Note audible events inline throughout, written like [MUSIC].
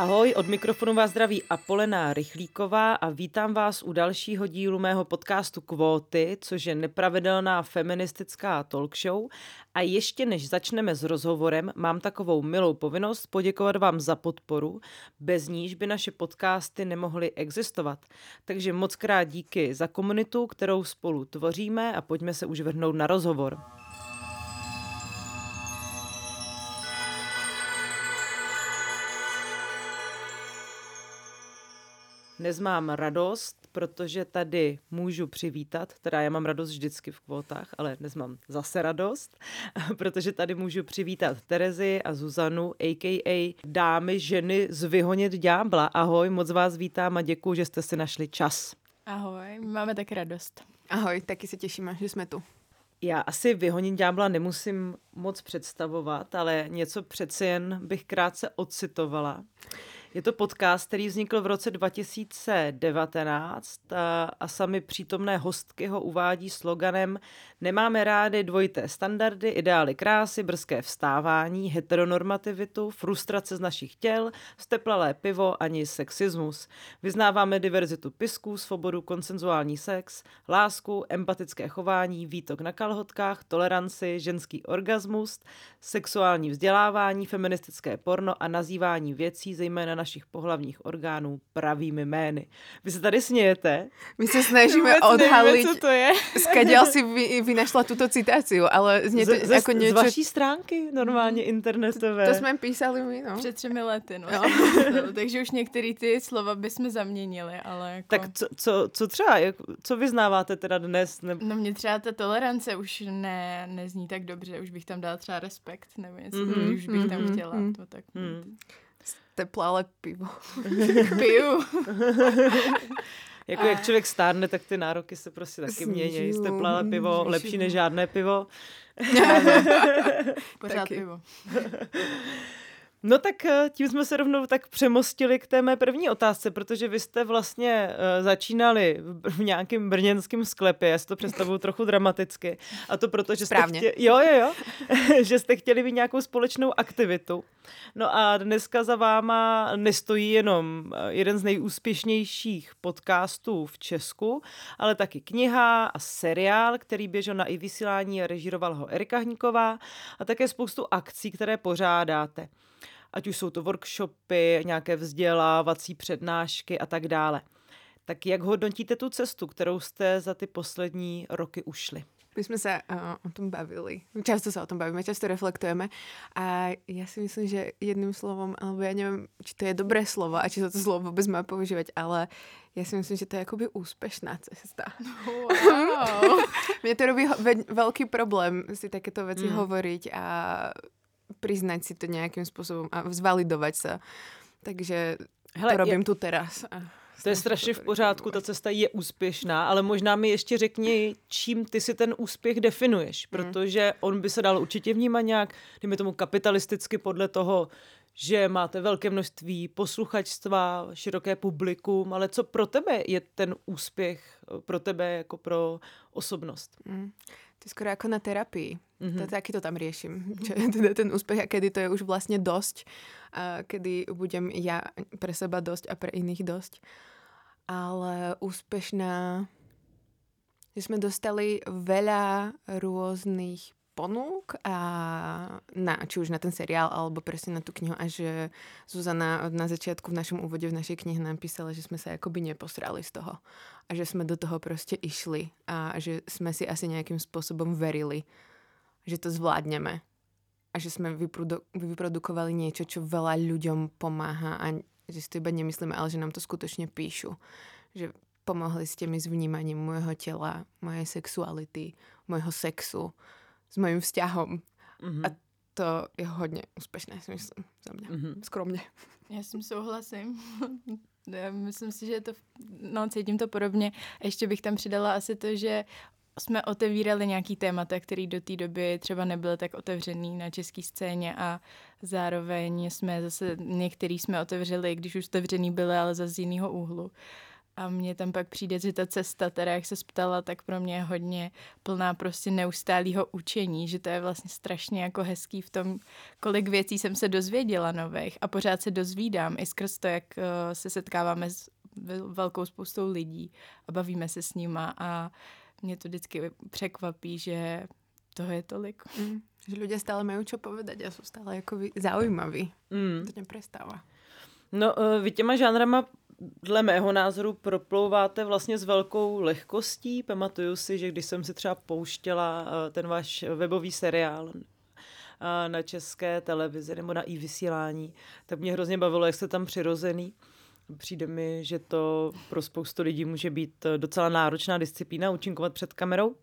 Ahoj, od mikrofonu vás zdraví Apolena Rychlíková a vítám vás u dalšího dílu mého podcastu Kvóty, což je nepravidelná feministická talk show. A ještě než začneme s rozhovorem, mám takovou milou povinnost poděkovat vám za podporu, bez níž by naše podcasty nemohly existovat. Takže moc krát díky za komunitu, kterou spolu tvoříme a pojďme se už vrhnout na rozhovor. Dnes mám radost, protože tady můžu přivítat, teda já mám radost vždycky v kvótách, ale dnes mám zase radost, [LAUGHS] protože tady můžu přivítat Terezi a Zuzanu, a.k.a. dámy, ženy z Vyhonit ďábla. Ahoj, moc vás vítám a děkuji, že jste si našli čas. Ahoj, máme taky radost. Ahoj, taky se těšíme, že jsme tu. Já asi vyhoním ďábla nemusím moc představovat, ale něco přeci jen bych krátce ocitovala. Je to podcast, který vznikl v roce 2019 a, a sami přítomné hostky ho uvádí sloganem Nemáme rády dvojité standardy, ideály krásy, brzké vstávání, heteronormativitu, frustrace z našich těl, steplalé pivo ani sexismus. Vyznáváme diverzitu pisků, svobodu, konsenzuální sex, lásku, empatické chování, výtok na kalhotkách, toleranci, ženský orgasmus, sexuální vzdělávání, feministické porno a nazývání věcí, zejména našich pohlavních orgánů pravými jmény. Vy se tady smějete? My se snažíme odhalit, co to je. Skaděl si vy, vynašla tuto citáciu, ale zně to z, jako něco... Z vaší stránky normálně internetové. To, to jsme písali my, no. Před třemi lety, no. no. [LAUGHS] Takže už některé ty slova bychom zaměnili, ale jako... Tak co, co, co třeba, jak, co vyznáváte teda dnes? Ne... No mě třeba ta tolerance už ne, nezní tak dobře, už bych tam dala třeba respekt, nebo něco, mm-hmm, už bych mm-hmm, tam chtěla. Mm-hmm. To tak... Mm ale pivo. [LAUGHS] Piju. jako jak člověk stárne, tak ty nároky se prostě taky mění. ale pivo, lepší než žádné pivo. [LAUGHS] Pořád pivo. No tak eh, tím jsme se rovnou tak přemostili k té mé první otázce, protože vy jste vlastně uh, začínali v, nějakém brněnském sklepě, já si to představuju [LAUGHS] trochu dramaticky. A to proto, že jste, chtěli, jo, jo, jo, [LAUGHS] že jste chtěli mít nějakou společnou aktivitu. No a dneska za váma nestojí jenom eh, jeden z nejúspěšnějších podcastů v Česku, ale taky kniha a seriál, který běžel na i vysílání a režíroval ho Erika Hníková a také spoustu akcí, které pořádáte ať už jsou to workshopy, nějaké vzdělávací přednášky a tak dále. Tak jak hodnotíte tu cestu, kterou jste za ty poslední roky ušli? My jsme se uh, o tom bavili. Často se o tom bavíme, často reflektujeme. A já si myslím, že jedným slovom, alebo já nevím, či to je dobré slovo a či to, to slovo vůbec má používat, ale já si myslím, že to je jakoby úspěšná cesta. Wow. [LAUGHS] Mně to robí velký problém si takéto věci mm. hovoriť a priznať si to nějakým způsobem a zvalidovat se. Takže Hele, to robím je... tu teraz. A to je strašně v pořádku, ta cesta je úspěšná, ale možná mi ještě řekni, čím ty si ten úspěch definuješ, hmm. protože on by se dal určitě vnímat nějak, dejme tomu kapitalisticky podle toho, že máte velké množství posluchačstva, široké publikum, ale co pro tebe je ten úspěch, pro tebe jako pro osobnost? Mm. To je skoro jako na terapii. Mm-hmm. To, taky to tam riešim. Čo je teda ten úspech a kedy to je už vlastně dosť. A kedy budem ja pre seba dosť a pre iných dosť. Ale úspešná... Že sme dostali veľa rôznych ponúk a na, či už na ten seriál alebo presne na tú knihu a že Zuzana na začiatku v našom úvode v našej knihe napísala, že sme sa akoby neposrali z toho a že sme do toho proste išli a že sme si asi nejakým spôsobom verili že to zvládneme a že sme vyprodu- vyprodukovali niečo, čo veľa ľuďom pomáha a že si to iba nemyslíme, ale že nám to skutočne píšu. Že pomohli ste mi s vnímaním môjho tela, mojej sexuality, môjho sexu, s mojím vzťahom. Mm-hmm. A to je hodně úspěšné, si myslím, za mě. Mm-hmm. Skromně. Já s tím souhlasím. [LAUGHS] Já myslím si, že to, no cítím to podobně. Ještě bych tam přidala asi to, že jsme otevírali nějaký témata, který do té doby třeba nebyl tak otevřený na české scéně a zároveň jsme zase, některý jsme otevřeli, když už otevřený byly, ale zase z jiného úhlu. A mně tam pak přijde, že ta cesta, teda jak se ptala, tak pro mě je hodně plná prostě neustálého učení, že to je vlastně strašně jako hezký v tom, kolik věcí jsem se dozvěděla nových a pořád se dozvídám i skrz to, jak uh, se setkáváme s velkou spoustou lidí a bavíme se s nima a mě to vždycky překvapí, že toho je tolik. Mm. Že ľudia stále majú čo povedať a sú stále jako zaujímaví. Mm. To neprestáva. No, e, vy těma žánrama dle mého názoru proplouváte vlastně s velkou lehkostí. Pamatuju si, že když jsem si třeba pouštěla e, ten váš webový seriál e, na české televizi nebo na i vysílání, tak mě hrozně bavilo, jak jste tam přirozený. Přijde mi, že to pro spoustu lidí může být docela náročná disciplína účinkovat před kamerou.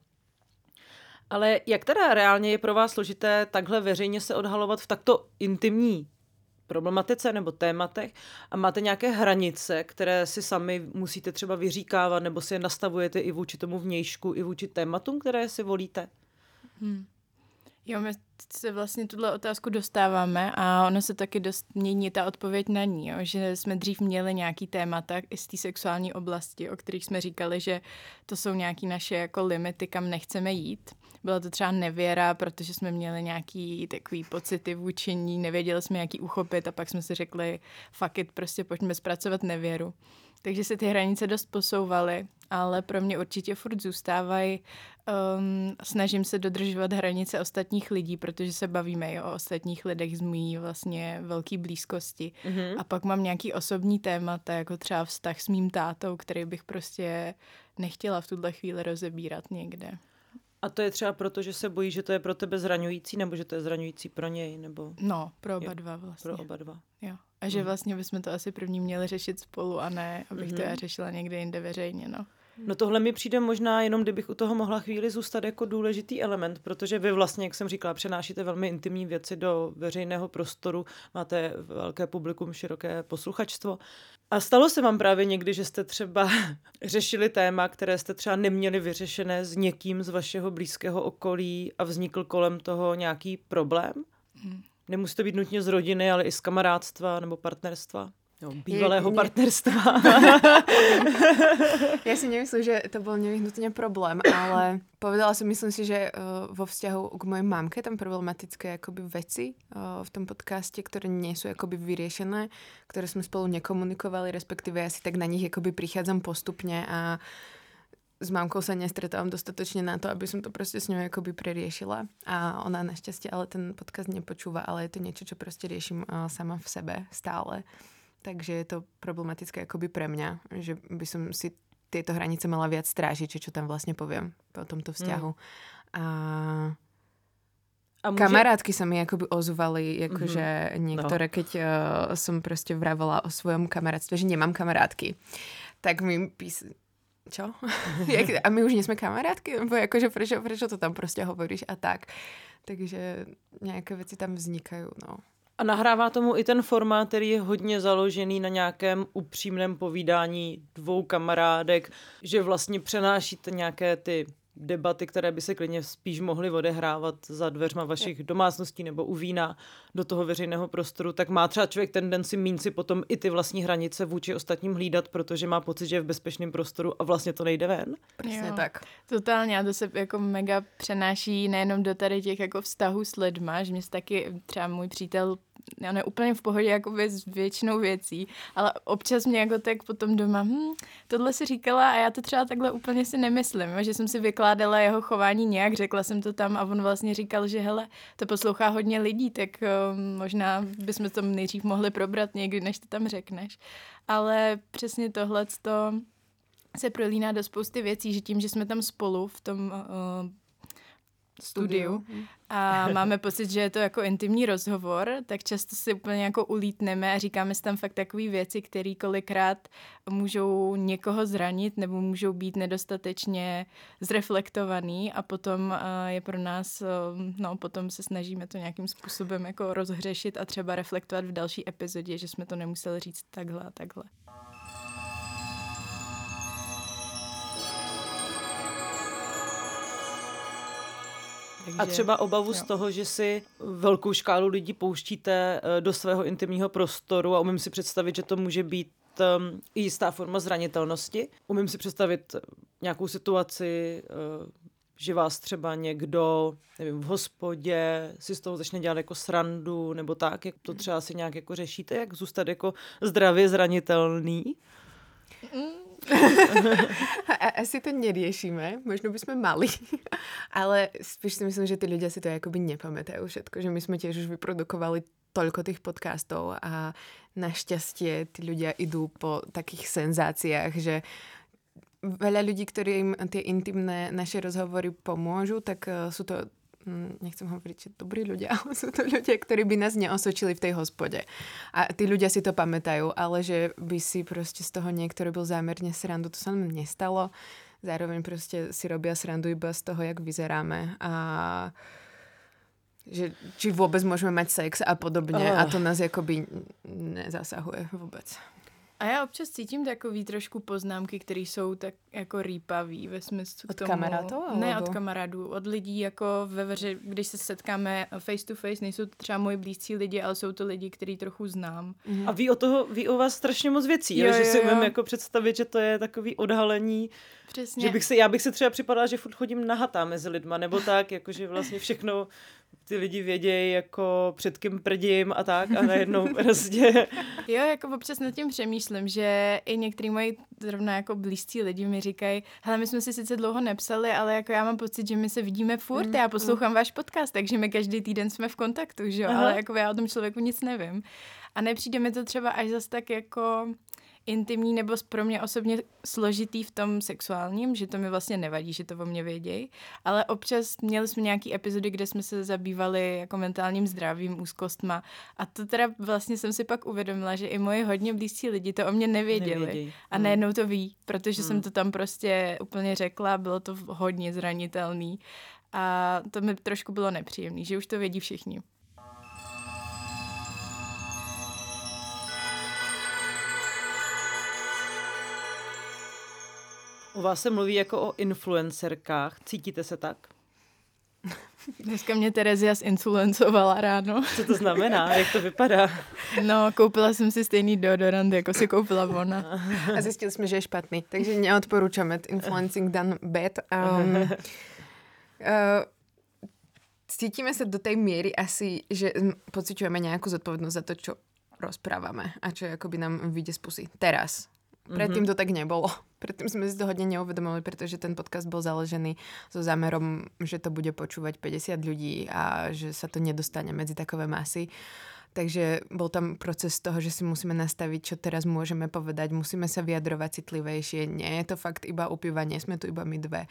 Ale jak teda reálně je pro vás složité takhle veřejně se odhalovat v takto intimní problematice nebo tématech a máte nějaké hranice, které si sami musíte třeba vyříkávat nebo si je nastavujete i vůči tomu vnějšku, i vůči tématům, které si volíte? Hmm. Jo, my se vlastně tuhle otázku dostáváme a ono se taky dost mění ta odpověď na ní, jo? že jsme dřív měli nějaký témata i z té sexuální oblasti, o kterých jsme říkali, že to jsou nějaké naše jako limity, kam nechceme jít. Byla to třeba nevěra, protože jsme měli nějaký takový pocity vůči ní, nevěděli jsme, jaký uchopit a pak jsme si řekli, fuck it, prostě pojďme zpracovat nevěru. Takže se ty hranice dost posouvaly, ale pro mě určitě furt zůstávají. Um, snažím se dodržovat hranice ostatních lidí, protože se bavíme i o ostatních lidech z mojí vlastně velké blízkosti. Mm-hmm. A pak mám nějaký osobní témata, jako třeba vztah s mým tátou, který bych prostě nechtěla v tuhle chvíli rozebírat někde. A to je třeba proto, že se bojí, že to je pro tebe zraňující, nebo že to je zraňující pro něj, nebo... No, pro oba jo, dva vlastně. Pro oba dva. Jo. A že mhm. vlastně bychom to asi první měli řešit spolu a ne, abych mm-hmm. to já mhm. řešila někde jinde veřejně, no. No tohle mi přijde možná jenom, kdybych u toho mohla chvíli zůstat jako důležitý element, protože vy vlastně, jak jsem říkala, přenášíte velmi intimní věci do veřejného prostoru, máte velké publikum, široké posluchačstvo. A stalo se vám právě někdy, že jste třeba [LAUGHS] řešili téma, které jste třeba neměli vyřešené s někým z vašeho blízkého okolí a vznikl kolem toho nějaký problém? Hmm. Nemusí to být nutně z rodiny, ale i z kamarádstva nebo partnerstva? Jo, bývalého je, partnerstva. [LAUGHS] ja si nemyslím, že to bol nevyhnutne problém, ale povedala som, myslím si, že uh, vo vzťahu k mojej mamke tam problematické akoby veci uh, v tom podcaste, ktoré nie sú akoby vyriešené, ktoré sme spolu nekomunikovali, respektíve ja si tak na nich akoby prichádzam postupne a s mamkou sa nestretávam dostatočne na to, aby som to proste s ňou akoby preriešila. A ona našťastie ale ten podcast nepočúva, ale je to niečo, čo proste riešim uh, sama v sebe stále takže je to problematické akoby pre mňa, že by som si tieto hranice mala viac strážiť, čo tam vlastne poviem po tomto vzťahu. Mm. A a môže... Kamarátky sa mi akoby ozvali, akože mm-hmm. niektoré, no. keď uh, som proste vravela o svojom kamarátstve, že nemám kamarátky, tak mi pís... Čo? [LAUGHS] a my už nie sme kamarátky? Bo akože prečo, prečo to tam proste hovoríš a tak. Takže nejaké veci tam vznikajú, no. A nahrává tomu i ten formát, který je hodně založený na nějakém upřímném povídání dvou kamarádek, že vlastně přenášíte nějaké ty debaty, které by se klidně spíš mohly odehrávat za dveřma vašich domácností nebo u vína do toho veřejného prostoru, tak má třeba člověk tendenci mín si potom i ty vlastní hranice vůči ostatním hlídat, protože má pocit, že je v bezpečném prostoru a vlastně to nejde ven. Přesně tak. Totálně a to se jako mega přenáší nejenom do tady těch jako vztahů s lidma, že mě taky třeba můj přítel já ne úplně v pohodě jako s většinou věcí, ale občas mě jako tak potom doma, hm, tohle si říkala a já to třeba takhle úplně si nemyslím, že jsem si vykládala jeho chování nějak, řekla jsem to tam a on vlastně říkal, že hele, to poslouchá hodně lidí, tak um, možná bychom to nejdřív mohli probrat někdy, než to tam řekneš. Ale přesně tohle to se prolíná do spousty věcí, že tím, že jsme tam spolu v tom uh, studiu a máme pocit, že je to jako intimní rozhovor, tak často si úplně jako ulítneme a říkáme si tam fakt takové věci, které kolikrát můžou někoho zranit nebo můžou být nedostatečně zreflektovaný a potom je pro nás, no potom se snažíme to nějakým způsobem jako rozhřešit a třeba reflektovat v další epizodě, že jsme to nemuseli říct takhle a takhle. Takže, a třeba obavu jo. z toho, že si velkou škálu lidí pouštíte eh, do svého intimního prostoru a umím si představit, že to může být um, i jistá forma zranitelnosti. Umím si představit nějakou situaci, uh, že vás třeba někdo, nevím, v hospodě si z toho začne dělat jako srandu, nebo tak, jak to třeba si nějak jako řešíte, jak zůstat jako zdravě zranitelný? Asi to neriešime, možno by sme mali, ale spíš si myslím, že tí ľudia si to akoby nepamätajú všetko, že my sme tiež už vyprodukovali toľko tých podcastov a našťastie tí ľudia idú po takých senzáciách, že veľa ľudí, ktorým tie intimné naše rozhovory pomôžu, tak uh, sú to nechcem hovoriť, že dobrí ľudia, [LAUGHS] ale sú to ľudia, ktorí by nás neosočili v tej hospode. A tí ľudia si to pamätajú, ale že by si proste z toho niekto robil zámerne srandu, to sa nám nestalo. Zároveň proste si robia srandu iba z toho, jak vyzeráme a že či vôbec môžeme mať sex a podobne oh. a to nás jakoby nezasahuje vůbec. A já občas cítím takový trošku poznámky, které jsou tak jako rýpavý ve smyslu Od tomu. kamarádů? Ne od kamarádů, od lidí jako ve veře, když se setkáme face to face, nejsou to třeba moji blízcí lidi, ale jsou to lidi, který trochu znám. A ví o toho, ví o vás strašně moc věcí, jo, jo, že si umím jako představit, že to je takový odhalení, Přesně. že bych si, já bych si třeba připadala, že furt chodím nahatá mezi lidma, nebo tak, jakože vlastně všechno ty lidi vědějí jako před kým prdím a tak a najednou [LAUGHS] prostě. Jo, jako občas nad tím přemýšlím, že i některý moji zrovna jako blízcí lidi mi říkají, hele, my jsme si sice dlouho nepsali, ale jako já mám pocit, že my se vidíme furt, mm, já poslouchám mm. váš podcast, takže my každý týden jsme v kontaktu, že jo, Aha. ale jako já o tom člověku nic nevím. A nepřijde mi to třeba až zas tak jako intimní nebo pro mě osobně složitý v tom sexuálním, že to mi vlastně nevadí, že to o mě vědějí, ale občas měli jsme nějaký epizody, kde jsme se zabývali jako mentálním zdravím, úzkostma a to teda vlastně jsem si pak uvědomila, že i moje hodně blízcí lidi to o mě nevěděli Nevěděj. a hmm. najednou to ví, protože hmm. jsem to tam prostě úplně řekla, bylo to hodně zranitelný a to mi trošku bylo nepříjemné, že už to vědí všichni. U vás se mluví jako o influencerkách. Cítíte se tak? Dneska mě Terezia zinfluencovala ráno. Co to znamená? Jak to vypadá? No, koupila jsem si stejný deodorant, jako si koupila ona. A zjistili jsme, že je špatný. Takže neodporučujeme. Influencing done bad. Um, [LAUGHS] uh, cítime sa do tej miery asi, že pociťujeme nejakú zodpovednosť za to, čo rozprávame a čo akoby nám vyjde z pusy. Teraz. Predtým mm-hmm. to tak nebolo. [LAUGHS] Predtým sme si to hodne neuvedomili, pretože ten podcast bol založený so zámerom, že to bude počúvať 50 ľudí a že sa to nedostane medzi takové masy. Takže bol tam proces toho, že si musíme nastaviť, čo teraz môžeme povedať, musíme sa vyjadrovať citlivejšie. Nie je to fakt iba upíva, nie sme tu iba my dve.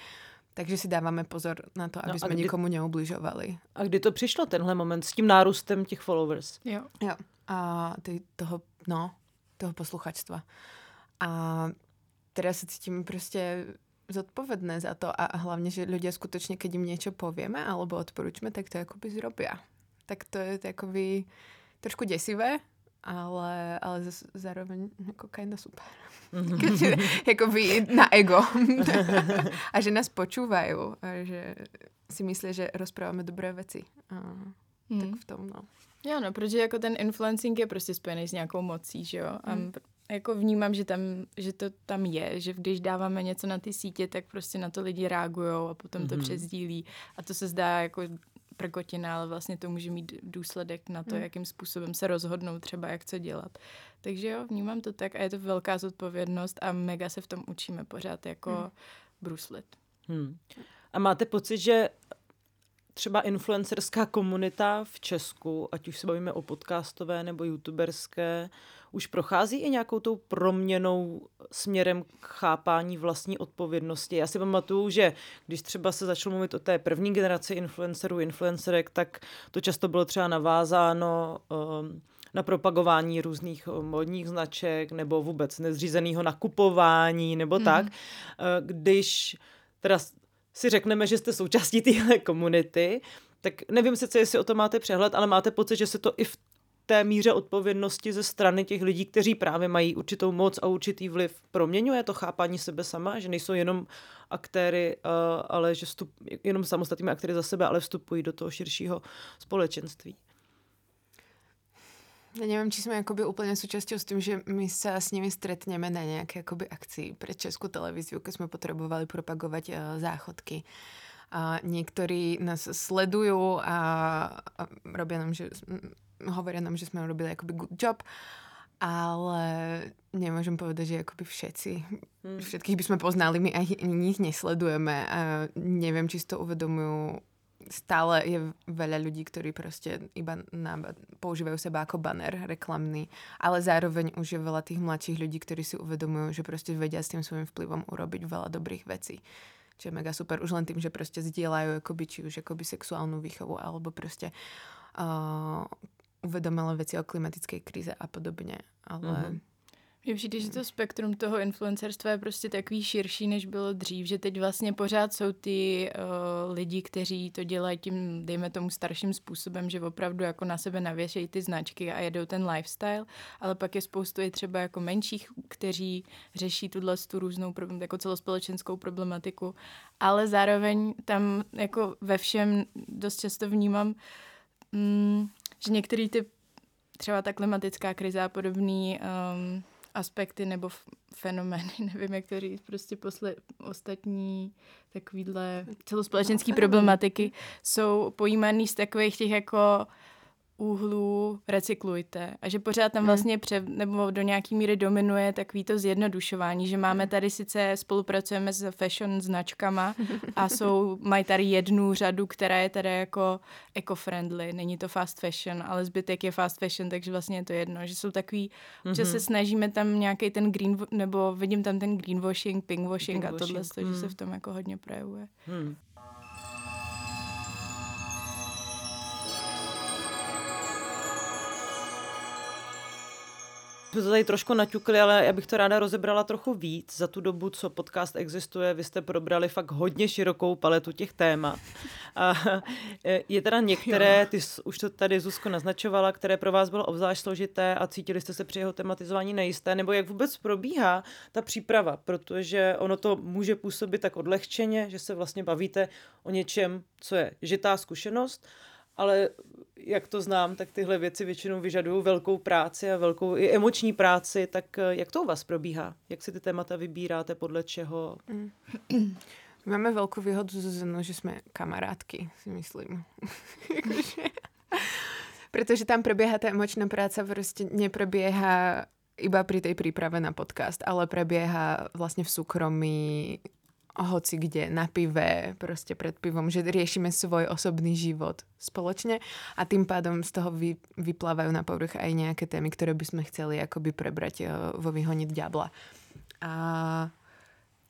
Takže si dáváme pozor na to, aby no, jsme kdy... nikomu neubližovali. A kdy to přišlo, tenhle moment, s tím nárůstem těch followers? Jo. jo. A ty, toho, no, toho posluchačstva. A teraz sa cítim proste zodpovedné za to a hlavne, že ľudia skutočne, keď im niečo povieme alebo odporúčme, tak to akoby zrobia. Tak to je akoby trošku desivé, ale, ale zároveň ako kinda super. [LAUGHS] Keďže, akoby na ego. [LAUGHS] a že nás počúvajú a že si myslí, že rozprávame dobré veci. A, hmm. Tak v tom, no. Jo, no, protože jako ten influencing je prostě spojený s nějakou mocí, že jo? Hmm. A jako vnímám, že, tam, že to tam je, že když dáváme něco na ty sítě, tak prostě na to lidi reagují a potom mm-hmm. to mhm. přezdílí. A to se zdá jako prkotina, ale vlastně to může mít důsledek na to, mm. jakým způsobem se rozhodnou třeba, jak co dělat. Takže jo, vnímám to tak a je to velká zodpovědnost a mega se v tom učíme pořád jako mm. bruslit. Hmm. A máte pocit, že třeba influencerská komunita v Česku, ať už se bavíme o podcastové nebo youtuberské, už prochází i nějakou tou proměnou směrem k chápání vlastní odpovědnosti. Já si pamatuju, že když třeba se začalo mluvit o té první generaci influencerů, influencerek, tak to často bylo třeba navázáno um, na propagování různých um, modních značek nebo vůbec nezřízeného nakupování nebo mm. tak. Uh, když teda si řekneme, že jste součástí téhle komunity, tak nevím sice, jestli o to máte přehled, ale máte pocit, že se to i v té míře odpovědnosti ze strany těch lidí, kteří právě mají určitou moc a určitý vliv, proměňuje to chápání sebe sama, že nejsou jenom aktéry, uh, ale že vstup, jenom samostatnými aktéry za sebe, ale vstupují do toho širšího společenství. Ja neviem, či sme akoby úplne súčasťou s tým, že my sa s nimi stretneme na nejaké akoby akcii pre Českú televíziu, keď sme potrebovali propagovať uh, záchodky. A niektorí nás sledujú a, a robia nám, že hovoria nám, že sme robili akoby good job, ale nemôžem povedať, že akoby všetci, hmm. všetkých by sme poznali, my aj nich nesledujeme a neviem, či si to uvedomujú stále je veľa ľudí, ktorí proste iba na, používajú seba ako banner reklamný, ale zároveň už je veľa tých mladších ľudí, ktorí si uvedomujú, že proste vedia s tým svojím vplyvom urobiť veľa dobrých vecí. Čo je mega super, už len tým, že proste zdieľajú akoby, či už akoby sexuálnu výchovu, alebo proste uh, uvedomila veci o klimatickej krize a podobně. Ale mm-hmm. Mně přijde, že to spektrum toho influencerstva je prostě takový širší, než bylo dřív, že teď vlastně pořád jsou ty uh, lidi, kteří to dělají tím, dejme tomu, starším způsobem, že opravdu jako na sebe navěšejí ty značky a jedou ten lifestyle, ale pak je spoustu i třeba jako menších, kteří řeší tuhle tu různou jako celospolečenskou problematiku, ale zároveň tam jako ve všem dost často vnímám, mm, že některý ty třeba ta klimatická krize a podobný um, aspekty nebo fenomény, [LAUGHS] nevím, jak to říct, prostě posle, ostatní takovýhle celospolečenské problematiky jsou pojímaný z takových těch jako úhlů recyklujte a že pořád tam hmm. vlastně pře, nebo do nějaký míry dominuje takový to zjednodušování, že máme hmm. tady sice spolupracujeme s fashion značkama a jsou, [LAUGHS] mají tady jednu řadu, která je tady jako eco-friendly, není to fast fashion, ale zbytek je fast fashion, takže vlastně je to jedno, že jsou takový, mm-hmm. že se snažíme tam nějaký ten green, nebo vidím tam ten greenwashing, pinkwashing, pinkwashing. a tohle, mm. že se v tom jako hodně projevuje. Hmm. Jsme to tady trošku naťukli, ale já bych to ráda rozebrala trochu víc. Za tu dobu, co podcast existuje, vy jste probrali fakt hodně širokou paletu těch témat. A je teda některé, ty už to tady Zuzko naznačovala, které pro vás bylo obzvlášť složité a cítili jste se při jeho tematizování nejisté, nebo jak vůbec probíhá ta příprava, protože ono to může působit tak odlehčeně, že se vlastně bavíte o něčem, co je žitá zkušenost, ale jak to znám, tak tyhle věci většinou vyžadují velkou práci a velkou i emoční práci, tak eh, jak to u vás probíhá? Jak si ty témata vybíráte, podle čeho? Mm. [CLEARS THROAT] Máme velkou výhodu Zuzanu, že jsme kamarádky, si myslím. [LAUGHS] Protože tam probíhá ta emočná práce, prostě neprobíhá iba pri tej príprave na podcast, ale prebieha vlastne v súkromí hoci kde, na pive, proste pred pivom, že riešime svoj osobný život spoločne a tým pádom z toho vy, vyplávajú na povrch aj nejaké témy, ktoré by sme chceli akoby prebrať uh, vo Vyhoniť diabla. A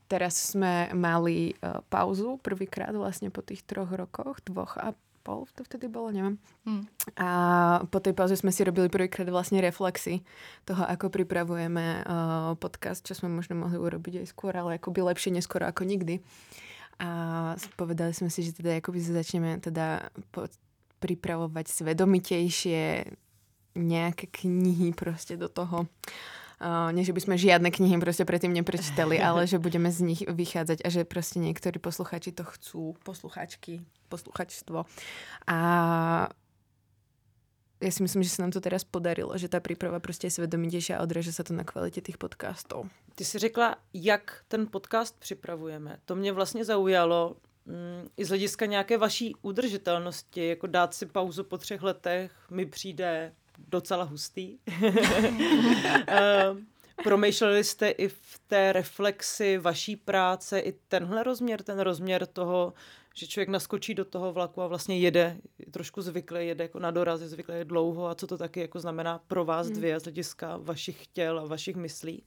teraz sme mali uh, pauzu prvýkrát vlastne po tých troch rokoch, dvoch a pol to vtedy bolo, neviem. Hmm. A po tej pauze sme si robili prvýkrát vlastne reflexy toho, ako pripravujeme uh, podcast, čo sme možno mohli urobiť aj skôr, ale akoby lepšie neskoro ako nikdy. A povedali sme si, že teda akoby začneme teda po- pripravovať svedomitejšie nejaké knihy proste do toho. Uh, nie, že by sme žiadne knihy proste predtým neprečítali, ale že budeme z nich vychádzať a že proste niektorí posluchači to chcú, posluchačky, posluchačstvo. A ja si myslím, že sa nám to teraz podarilo, že ta príprava prostě je svědomitější a odráže se to na kvalitě těch podcastů. Ty si řekla, jak ten podcast připravujeme. To mě vlastně zaujalo mm, i z hlediska nějaké vaší udržitelnosti, jako dát si pauzu po třech letech mi přijde docela hustý. [LAUGHS] Ehm, promýšleli jste i v té reflexi vaší práce i tenhle rozměr, ten rozměr toho, že člověk naskočí do toho vlaku a vlastně jede, trošku zvyklý, jede jako na doraz, je zvyklý dlouho a co to taky jako znamená pro vás hmm. dvě z hlediska vašich těl a vašich myslí?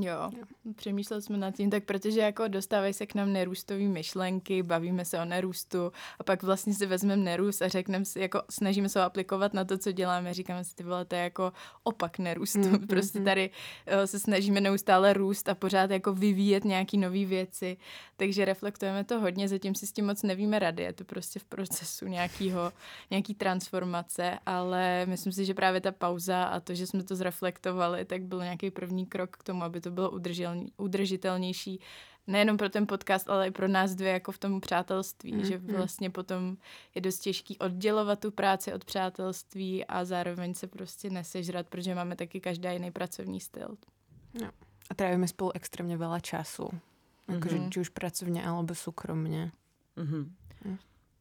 Jo, přemýšleli jsme nad tím, tak protože jako dostávají se k nám nerůstové myšlenky, bavíme se o nerůstu a pak vlastně si vezmeme nerůst a řekneme si, jako snažíme se ho aplikovat na to, co děláme. Říkáme si, ty vole, to je jako opak nerůstu. Mm, [LAUGHS] prostě mm, tady uh, se snažíme neustále růst a pořád jako vyvíjet nějaký nové věci. Takže reflektujeme to hodně, zatím si s tím moc nevíme rady. Je to prostě v procesu nějakýho, nějaký transformace, ale myslím si, že právě ta pauza a to, že jsme to zreflektovali, tak byl nějaký první krok k tomu, aby to bylo udržitelnější nejenom pro ten podcast, ale i pro nás dvě jako v tom přátelství, mm, že mm. vlastně potom je dost těžký oddělovat tu práci od přátelství a zároveň se prostě nesežrat, protože máme taky každá jiný pracovní styl. No. A trávíme spolu extrémně veľa času. Mm-hmm. či už pracovně, alebo soukromně. Mm-hmm. Mm.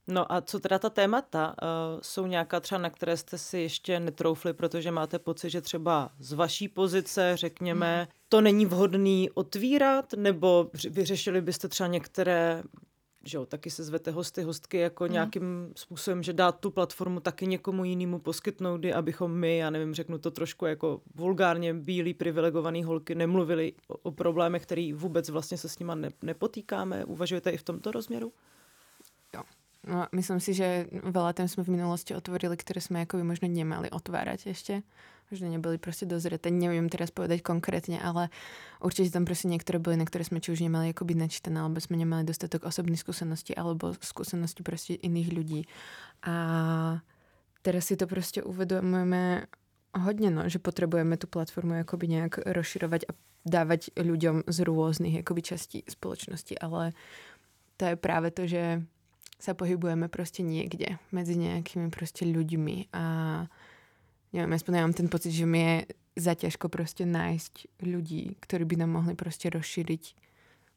No a co teda ta témata? Uh, jsou nějaká třeba, na které jste si ještě netroufli, protože máte pocit, že třeba z vaší pozice, řekněme, to není vhodný otvírat, nebo vyřešili byste třeba některé že jo, taky se zvete hosty, hostky jako mm. nějakým způsobem, že dát tu platformu taky někomu jinému poskytnout, abychom my, já nevím, řeknu to trošku jako vulgárně, bílí privilegovaný holky nemluvili o, o problémech, který vůbec vlastně se s nima ne, nepotýkáme. Uvažujete i v tomto rozměru? Jo. No, myslím si, že veľa tém jsme v minulosti otvorili, které jsme jako by možno nemali otvárať ještě možno neboli prostě dozreté, neviem teraz povedať konkrétne, ale určite tam prostě niektoré boli, na ktoré sme či už nemali akoby načítané, alebo sme nemali dostatok osobných skúseností, alebo skúseností prostě iných ľudí. A teraz si to prostě uvedomujeme hodně, no, že potrebujeme tu platformu jakoby nějak rozširovať a dávať ľuďom z rôznych jakoby častí spoločnosti, ale to je práve to, že sa pohybujeme prostě niekde medzi nejakými prostě ľuďmi a neviem, aspoň ja mám ten pocit, že mi je zaťažko prostě nájsť ľudí, ktorí by nám mohli prostě rozšíriť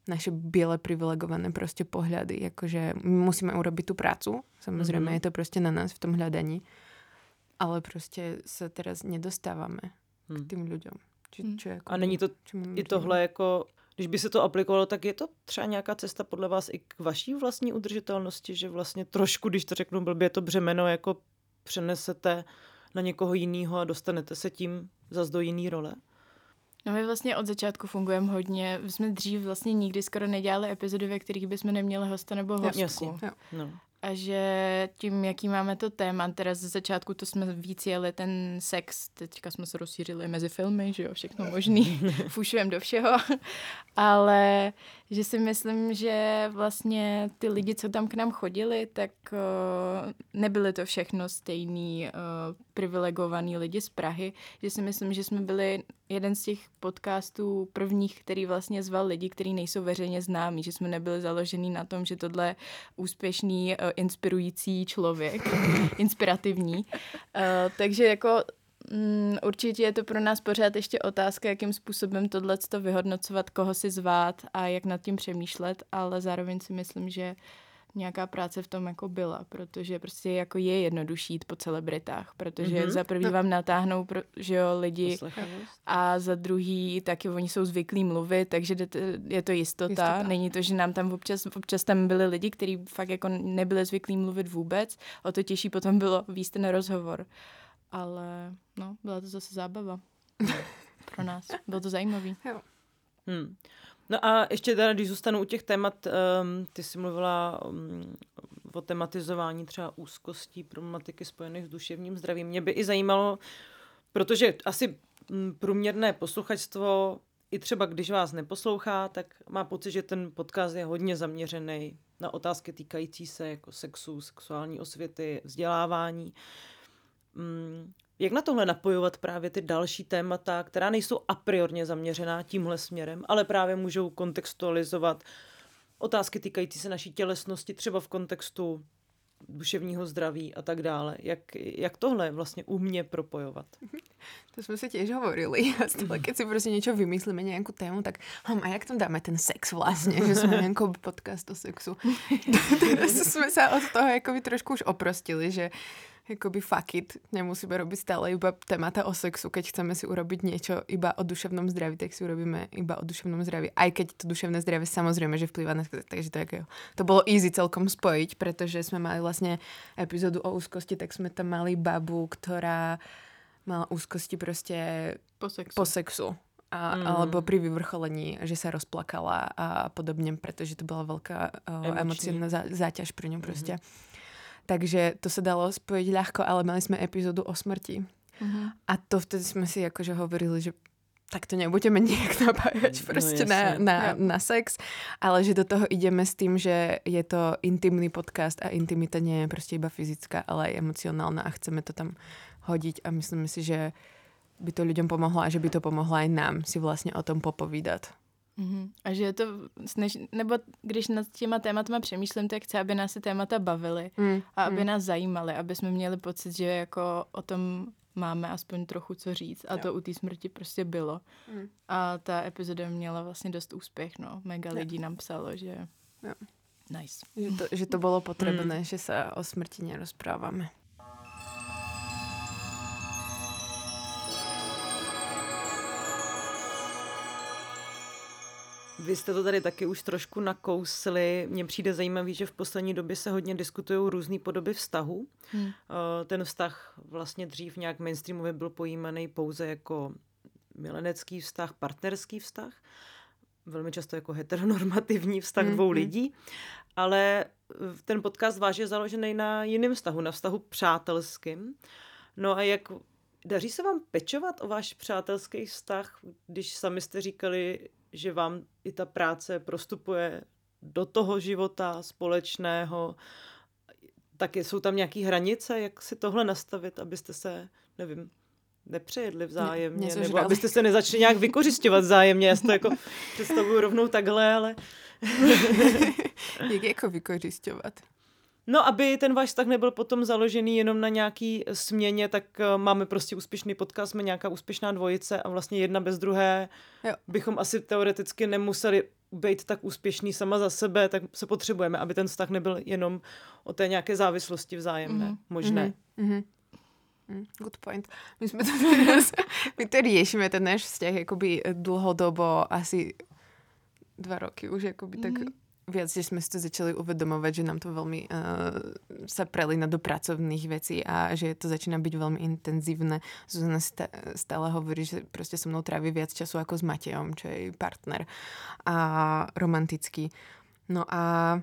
naše biele privilegované prostě pohľady. Jakože my musíme urobiť tu prácu, samozrejme mm-hmm. je to prostě na nás v tom hľadaní, ale prostě se teraz nedostáváme hmm. k tým ľuďom. Či, hmm. čo jako, A není to i tohle jako, když by se to aplikovalo, tak je to třeba nějaká cesta podle vás i k vaší vlastní udržitelnosti, že vlastně trošku, když to řeknu blbě, to břemeno jako přenesete na někoho jiného a dostanete se tím zase do jiný role? No my vlastně od začátku fungujeme hodně. My jsme dřív vlastně nikdy skoro nedělali epizody, ve kterých bychom neměli hosta nebo hostku. Jasně. No a že tím, jaký máme to téma, teda ze začátku to jsme víc jeli ten sex, teďka jsme se rozšířili mezi filmy, že jo, všechno možný, [LAUGHS] fušujeme do všeho, ale že si myslím, že vlastně ty lidi, co tam k nám chodili, tak uh, nebyly to všechno stejný uh, privilegovaný lidi z Prahy, že si myslím, že jsme byli jeden z těch podcastů prvních, který vlastně zval lidi, kteří nejsou veřejně známí, že jsme nebyli založený na tom, že tohle úspěšný, uh, inspirující člověk, [LAUGHS] inspirativní. Uh, takže jako Mm, určitě je to pro nás pořád ještě otázka, jakým způsobem tohle to vyhodnocovat, koho si zvát a jak nad tím přemýšlet, ale zároveň si myslím, že nějaká práce v tom jako byla, protože prostě jako je jednodušší jít po celebritách, protože mm-hmm. za prvý vám natáhnou, pro, že jo, lidi a za druhý taky oni jsou zvyklí mluvit, takže je to jistota. jistota. Není to, že nám tam občas, občas tam byli lidi, kteří fakt jako nebyli zvyklí mluvit vůbec, o to těžší potom bylo víc ten rozhovor ale no, byla to zase zábava [LAUGHS] pro nás. Bylo to zajímavý. Jo. Hmm. No a ještě teda, když zůstanu u těch témat, um, ty jsi mluvila um, o tematizování třeba úzkostí, problematiky spojených s duševním zdravím. Mě by i zajímalo, protože asi um, průměrné posluchačstvo, i třeba když vás neposlouchá, tak má pocit, že ten podcast je hodně zaměřený na otázky týkající se jako sexu, sexuální osvěty, vzdělávání. Mm, jak na tohle napojovat právě ty další témata, která nejsou a priorně zaměřená tímhle směrem, ale právě můžou kontextualizovat otázky týkající se naší tělesnosti, třeba v kontextu duševního zdraví a tak dále. Jak, jak tohle vlastně umně propojovat? [LAUGHS] To jsme si těž hovorili. Stále, keď si prostě něco vymyslíme, nějakou tému, tak hm, a jak tam dáme ten sex vlastně, že jsme nějakou podcast o sexu. [LAUGHS] Jsme se od toho jako trošku už oprostili, že jakoby fuck it, nemusíme robiť stále iba témata o sexu, keď chceme si urobiť niečo iba o duševnom zdraví, tak si urobíme iba o duševnom zdraví. Aj keď to duševné zdravie samozrejme, že vplýva na takže to, jako, to bolo easy celkom spojiť, pretože sme mali vlastne epizódu o úzkosti, tak sme tam mali babu, ktorá mala úzkosti prostě po sexu. Po sexu. A, mm. alebo pri vyvrcholení, že sa rozplakala a podobně, protože to byla velká uh, záťaž pro ňu prostě. Mm. Takže to se dalo spojit ľahko, ale mali jsme epizodu o smrti. Uh-huh. A to vtedy jsme si jakože hovorili, že tak to nebudeme [LAUGHS] nějak napájať prostě no, na, na, na sex, ale že do toho ideme s tým, že je to intimný podcast a intimita nie je prostě iba fyzická, ale aj emocionálna a chceme to tam hodiť a myslím si, že by to ľuďom pomohlo a že by to pomohlo aj nám si vlastně o tom popovídat. Mm-hmm. A že je to, snaž, nebo když nad těma tématama přemýšlím, tak chci, aby nás ty témata bavily mm. a aby mm. nás zajímaly, aby jsme měli pocit, že jako o tom máme aspoň trochu co říct. A jo. to u té smrti prostě bylo. Mm. A ta epizoda měla vlastně dost úspěch, no. Mega jo. lidí nám psalo, že... Jo. Nice. Že to, že to bylo potřebné, mm. že se o smrti nerozpráváme. Vy jste to tady taky už trošku nakousli. Mně přijde zajímavý, že v poslední době se hodně diskutují různé podoby vztahu. Hmm. Eh, ten vztah vlastně dřív nějak mainstreamově byl pojímaný pouze jako milenecký vztah, partnerský vztah, velmi často jako heteronormativní vztah hmm. dvou hmm. lidí, ale ten podcast váš je založený na jiném vztahu, na vztahu přátelským. No a jak daří se vám pečovat o váš přátelský vztah, když sami jste říkali, že vám i ta práce prostupuje do toho života společného, tak jsou tam nějaké hranice, jak si tohle nastavit, abyste se, nevím, nepřejedli vzájemně, Ně, nebo abyste se nezačali nějak vykořišťovat vzájemně. Já si to jako [LAUGHS] představuju rovnou takhle, ale... [LAUGHS] jak jako vykořišťovat? No, aby ten váš vztah nebyl potom založený jenom na nějaký směně, tak uh, máme prostě úspěšný podcast, jsme nějaká úspěšná dvojice a vlastně jedna bez druhé jo. bychom asi teoreticky nemuseli být tak úspěšný sama za sebe, tak se potřebujeme, aby ten vztah nebyl jenom o té nějaké závislosti vzájemné, mm-hmm. možné. Mm-hmm. Mm, good point. My jsme to teraz, [LAUGHS] my to riešime, ten náš vzťah jakoby dlhodobo, asi dva roky už, jakoby mm-hmm. tak mhm viac, že sme si to začali uvedomovať, že nám to veľmi uh, sa prelína do pracovných vecí a že to začína byť veľmi intenzívne. Zuzana stále hovorí, že proste so mnou trávi viac času ako s Matejom, čo je jej partner a romantický. No a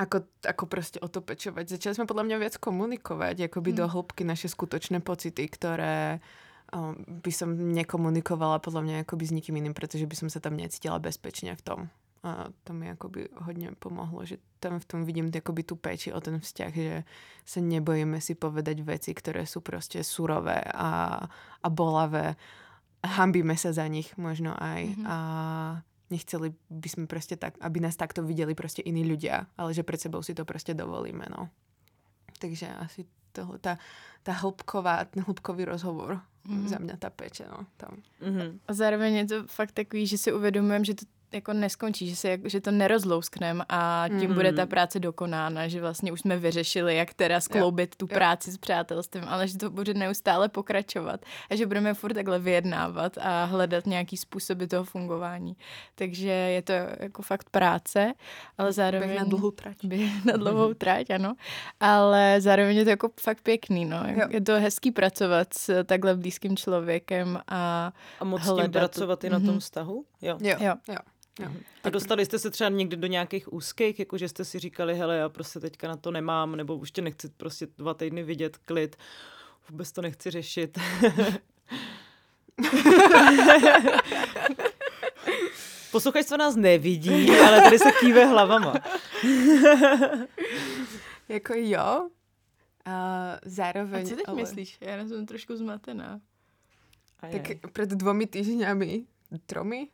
ako, ako proste o to pečovať. Začali sme podľa mňa viac komunikovať, akoby mm. do hĺbky naše skutočné pocity, ktoré by som nekomunikovala podľa mňa akoby s nikým iným, pretože by som sa tam necítila bezpečne v tom. A to mi akoby hodně pomohlo, že tam v tom vidím akoby tu péči o ten vzťah, že se nebojíme si povedať veci, které jsou prostě surové a, a bolavé. Hambíme se za nich možno aj mm -hmm. a nechceli by sme prostě tak, aby nás takto viděli prostě iní ľudia, ale že před sebou si to prostě dovolíme, no. Takže asi tohle, ta, ta hĺbková, ten hĺbkový rozhovor mm-hmm. za mě ta péče, no, tam. Mm-hmm. A zároveň je to fakt takový, že si uvědomujeme, že to jako neskončí, že, se, že to nerozlousknem a tím mm. bude ta práce dokonána, že vlastně už jsme vyřešili, jak teda skloubit jo. tu práci jo. s přátelstvím, ale že to bude neustále pokračovat a že budeme furt takhle vyjednávat a hledat nějaký způsoby toho fungování. Takže je to jako fakt práce, ale zároveň... Běh na dlouhou trať. [LAUGHS] Běh na dlouhou trať, ano. Ale zároveň je to jako fakt pěkný, no. Jo. Je to hezký pracovat s takhle blízkým člověkem a A moc hledat... tím pracovat i na tom mhm. vztahu? Jo. Jo. jo. jo. Jo. Mhm. A dostali jste se třeba někdy do nějakých úzkých, jako že jste si říkali, hele, já prostě teďka na to nemám, nebo už tě nechci prostě dva týdny vidět, klid, vůbec to nechci řešit. [LAUGHS] Posluchačstvo nás nevidí, ale tady se kýve hlavama. [LAUGHS] jako jo, a zároveň... A co teď ale... myslíš? Já jsem trošku zmatená. Tak před dvomi týždňami, tromi,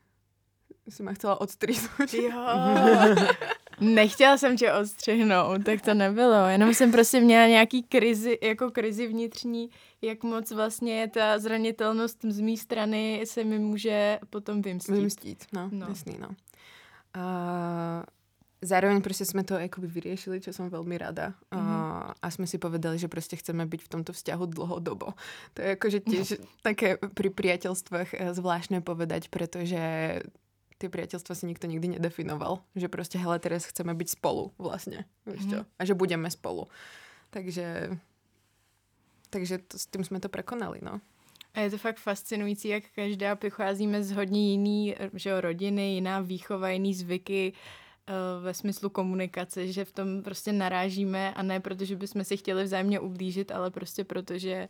si ma chcela odstříhnout. Jo. [LAUGHS] Nechtěla jsem tě odstřihnout, tak to nebylo. Jenom jsem prostě měla nějaký krizi, jako krizi vnitřní, jak moc vlastně ta zranitelnost z mé strany se mi může potom vymstít. Vymstít, no, no. jasný, no. A zároveň prostě jsme to jakoby vyriešili, čo jsem velmi rada. Mm -hmm. a, a jsme si povedali, že prostě chceme být v tomto vzťahu dlhodobo. To je jakože tiež no. také pri priateľstvách eh, zvláštne povedať, protože ty priateľstva si nikto nikdy nedefinoval. Že prostě, hele, teraz chceme být spolu vlastně. Víš mm. A že budeme spolu. Takže, takže to, s tím jsme to prekonali, no. A je to fakt fascinující, jak každá pocházíme z hodně jiný že jo, rodiny, jiná výchova, jiný zvyky uh, ve smyslu komunikace, že v tom prostě narážíme a ne protože bychom si chtěli vzájemně ublížit, ale prostě protože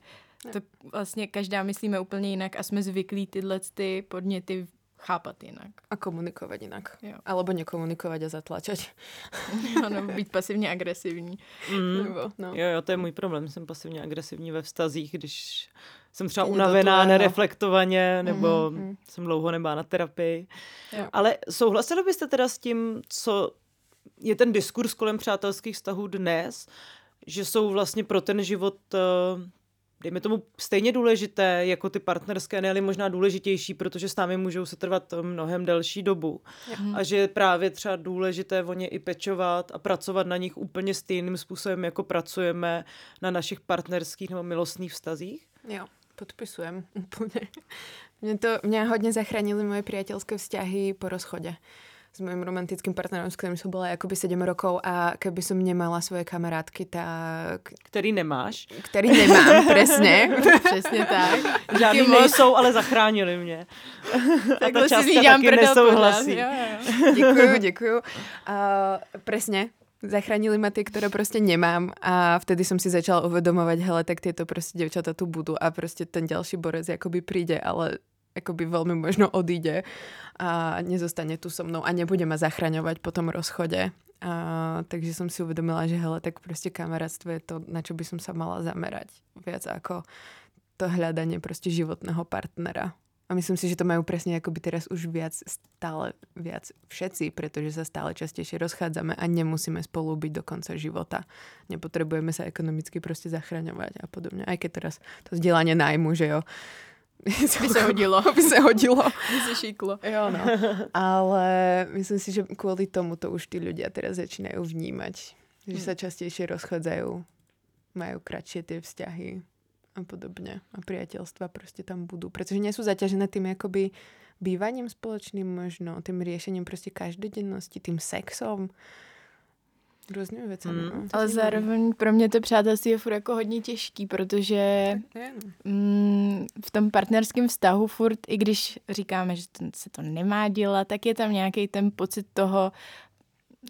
to vlastně každá myslíme úplně jinak a jsme zvyklí tyhle ty podněty chápat jinak. A komunikovat jinak. Jo. Alebo nekomunikovat a zatlačat. [LAUGHS] ano, být pasivně agresivní. Mm. Nebo, no. Jo, jo, to je můj problém. Jsem pasivně agresivní ve vztazích, když jsem třeba unavená, nereflektovaně, nebo Mhm, mhm. jsem dlouho nebyla na terapii. Jo. Ale souhlasili byste teda s tím, co je ten diskurs kolem přátelských vztahů dnes, že jsou vlastně pro ten život, eh, dejme tomu, stejně důležité jako ty partnerské, ne možná důležitější, protože s námi můžou se trvat mnohem delší dobu. A že je právě třeba důležité o ně i pečovat a pracovat na nich úplně stejným způsobem, jako pracujeme na našich partnerských nebo milostných vztazích. Jo, podpisujem [LAUGHS] úplně. Mě to, mě hodně zachránili moje priateľské vzťahy po rozchode s mojím romantickým partnerom, s ktorým som bola akoby 7 rokov a keby som nemala svoje kamarátky, tak... Který nemáš. Který nemám, [LAUGHS] presne. Přesně tak. Žádný Díky moc. nejsou, ale zachránili mě. a ta si částka taky prdel nesouhlasí. pořád. Jo, jo. Děkuju, děkuju. Uh, presne. Zachránili ma tie, ktoré proste nemám a vtedy som si začala uvedomovať, hele, tak tieto proste devčata tu budú a proste ten ďalší borec akoby príde, ale akoby veľmi možno odíde a nezostane tu so mnou a nebude ma zachraňovať po tom rozchode. A, takže som si uvedomila, že hele, tak proste kamarátstvo je to, na čo by som sa mala zamerať. Viac ako to hľadanie proste životného partnera. A myslím si, že to majú presne akoby teraz už viac, stále viac všetci, pretože sa stále častejšie rozchádzame a nemusíme spolu byť do konca života. Nepotrebujeme sa ekonomicky proste zachraňovať a podobne. Aj keď teraz to vzdelanie nájmu, že jo. By se hodilo. by se hodilo. By se šíklo. Jo, no. Ale myslím si, že kvôli tomu to už tí ľudia teraz začínajú vnímať. Že sa častejšie rozchádzajú, majú kratšie tie vzťahy a podobne. A priateľstva proste tam budú. Pretože nie sú zaťažené tým akoby bývaním spoločným možno, tým riešením proste každodennosti, tým sexom. Různými věcmi. Mm. No. Ale zároveň pro mě to přátelství je furt jako hodně těžký, protože no. mm, v tom partnerském vztahu furt, i když říkáme, že to, se to nemá dělat, tak je tam nějaký ten pocit toho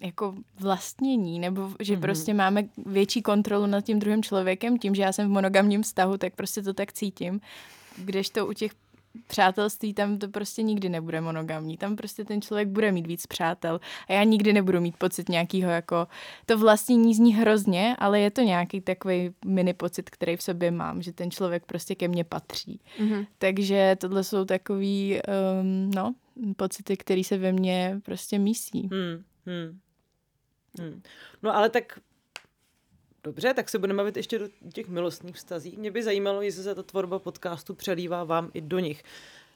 jako vlastnění, nebo že Mhm. mm-hmm. prostě máme větší kontrolu nad tím druhým člověkem, tím, že já jsem v monogamním vztahu, tak prostě to tak cítím. Kdežto u těch přátelství tam to prostě nikdy nebude monogamní. Tam prostě ten člověk bude mít víc přátel a já nikdy nebudu mít pocit nějakého jako... To vlastnění zní hrozně, ale je to nějaký takový mini pocit, který v sobě mám, že ten člověk prostě ke mně patří. Mhm. Takže tohle jsou takový, um, no, pocity, které se ve mně prostě mísí. Hmm, hmm, hmm. No ale tak dobře, tak se budeme bavit ještě do těch milostných vztazí. Mě by zajímalo, jestli se ta tvorba podcastu přelívá vám i do nich.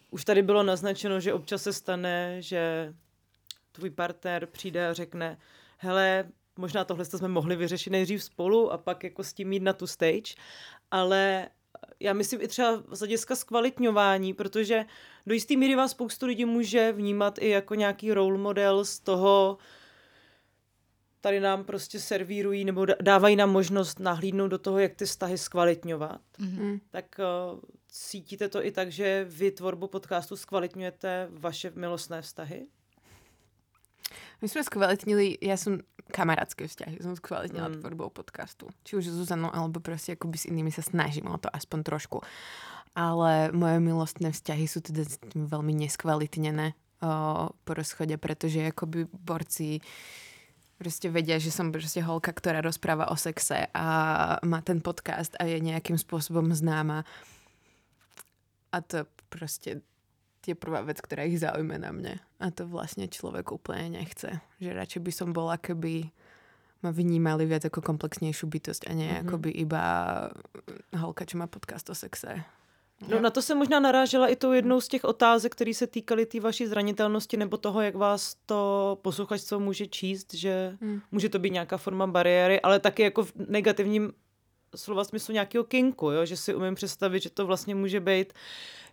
Už tady bylo naznačeno, že občas se stane, že tvůj partner přijde a řekne, hele, možná tohle jsme mohli vyřešit nejdřív spolu a pak jako s tím jít na tu stage, ale já myslím i třeba z hlediska zkvalitňování, protože do jistý míry vás spoustu lidí může vnímat i jako nějaký role model z toho, tady nám prostě servírují nebo dá- dávají nám možnost nahlídnout do toho, jak ty vztahy zkvalitňovat. Mm. Tak uh, cítíte to i tak, že vy tvorbu podcastu zkvalitňujete vaše milostné vztahy? My sme skvalitnili, ja som kamarátske vzťahy, som skvalitnila Mm. tvorbou podcastu. Či už s Zuzanou, alebo proste akoby s inými sa snažím o to aspoň trošku. Ale moje milostné vzťahy sú teda veľmi neskvalitnené o, po rozchode, pretože akoby borci proste vedia, že som proste holka, ktorá rozpráva o sexe a má ten podcast a je nejakým spôsobom známa. A to proste je prvá vec, ktorá ich zaujme na mne. A to vlastne človek úplne nechce. Že radšej by som bola, keby ma vnímali viac ako komplexnejšiu bytosť a nie Mhm. mm-hmm. akoby iba holka, čo má podcast o sexe. No na to se možná narážela i tou jednou z těch otázek, které se týkaly té vaší zranitelnosti nebo toho, jak vás to posluchačstvo může číst, že Hmm. může to být nějaká forma bariéry, ale taky jako v negativním slova smyslu nějakého kinku, jo? že si umím představit, že to vlastně může být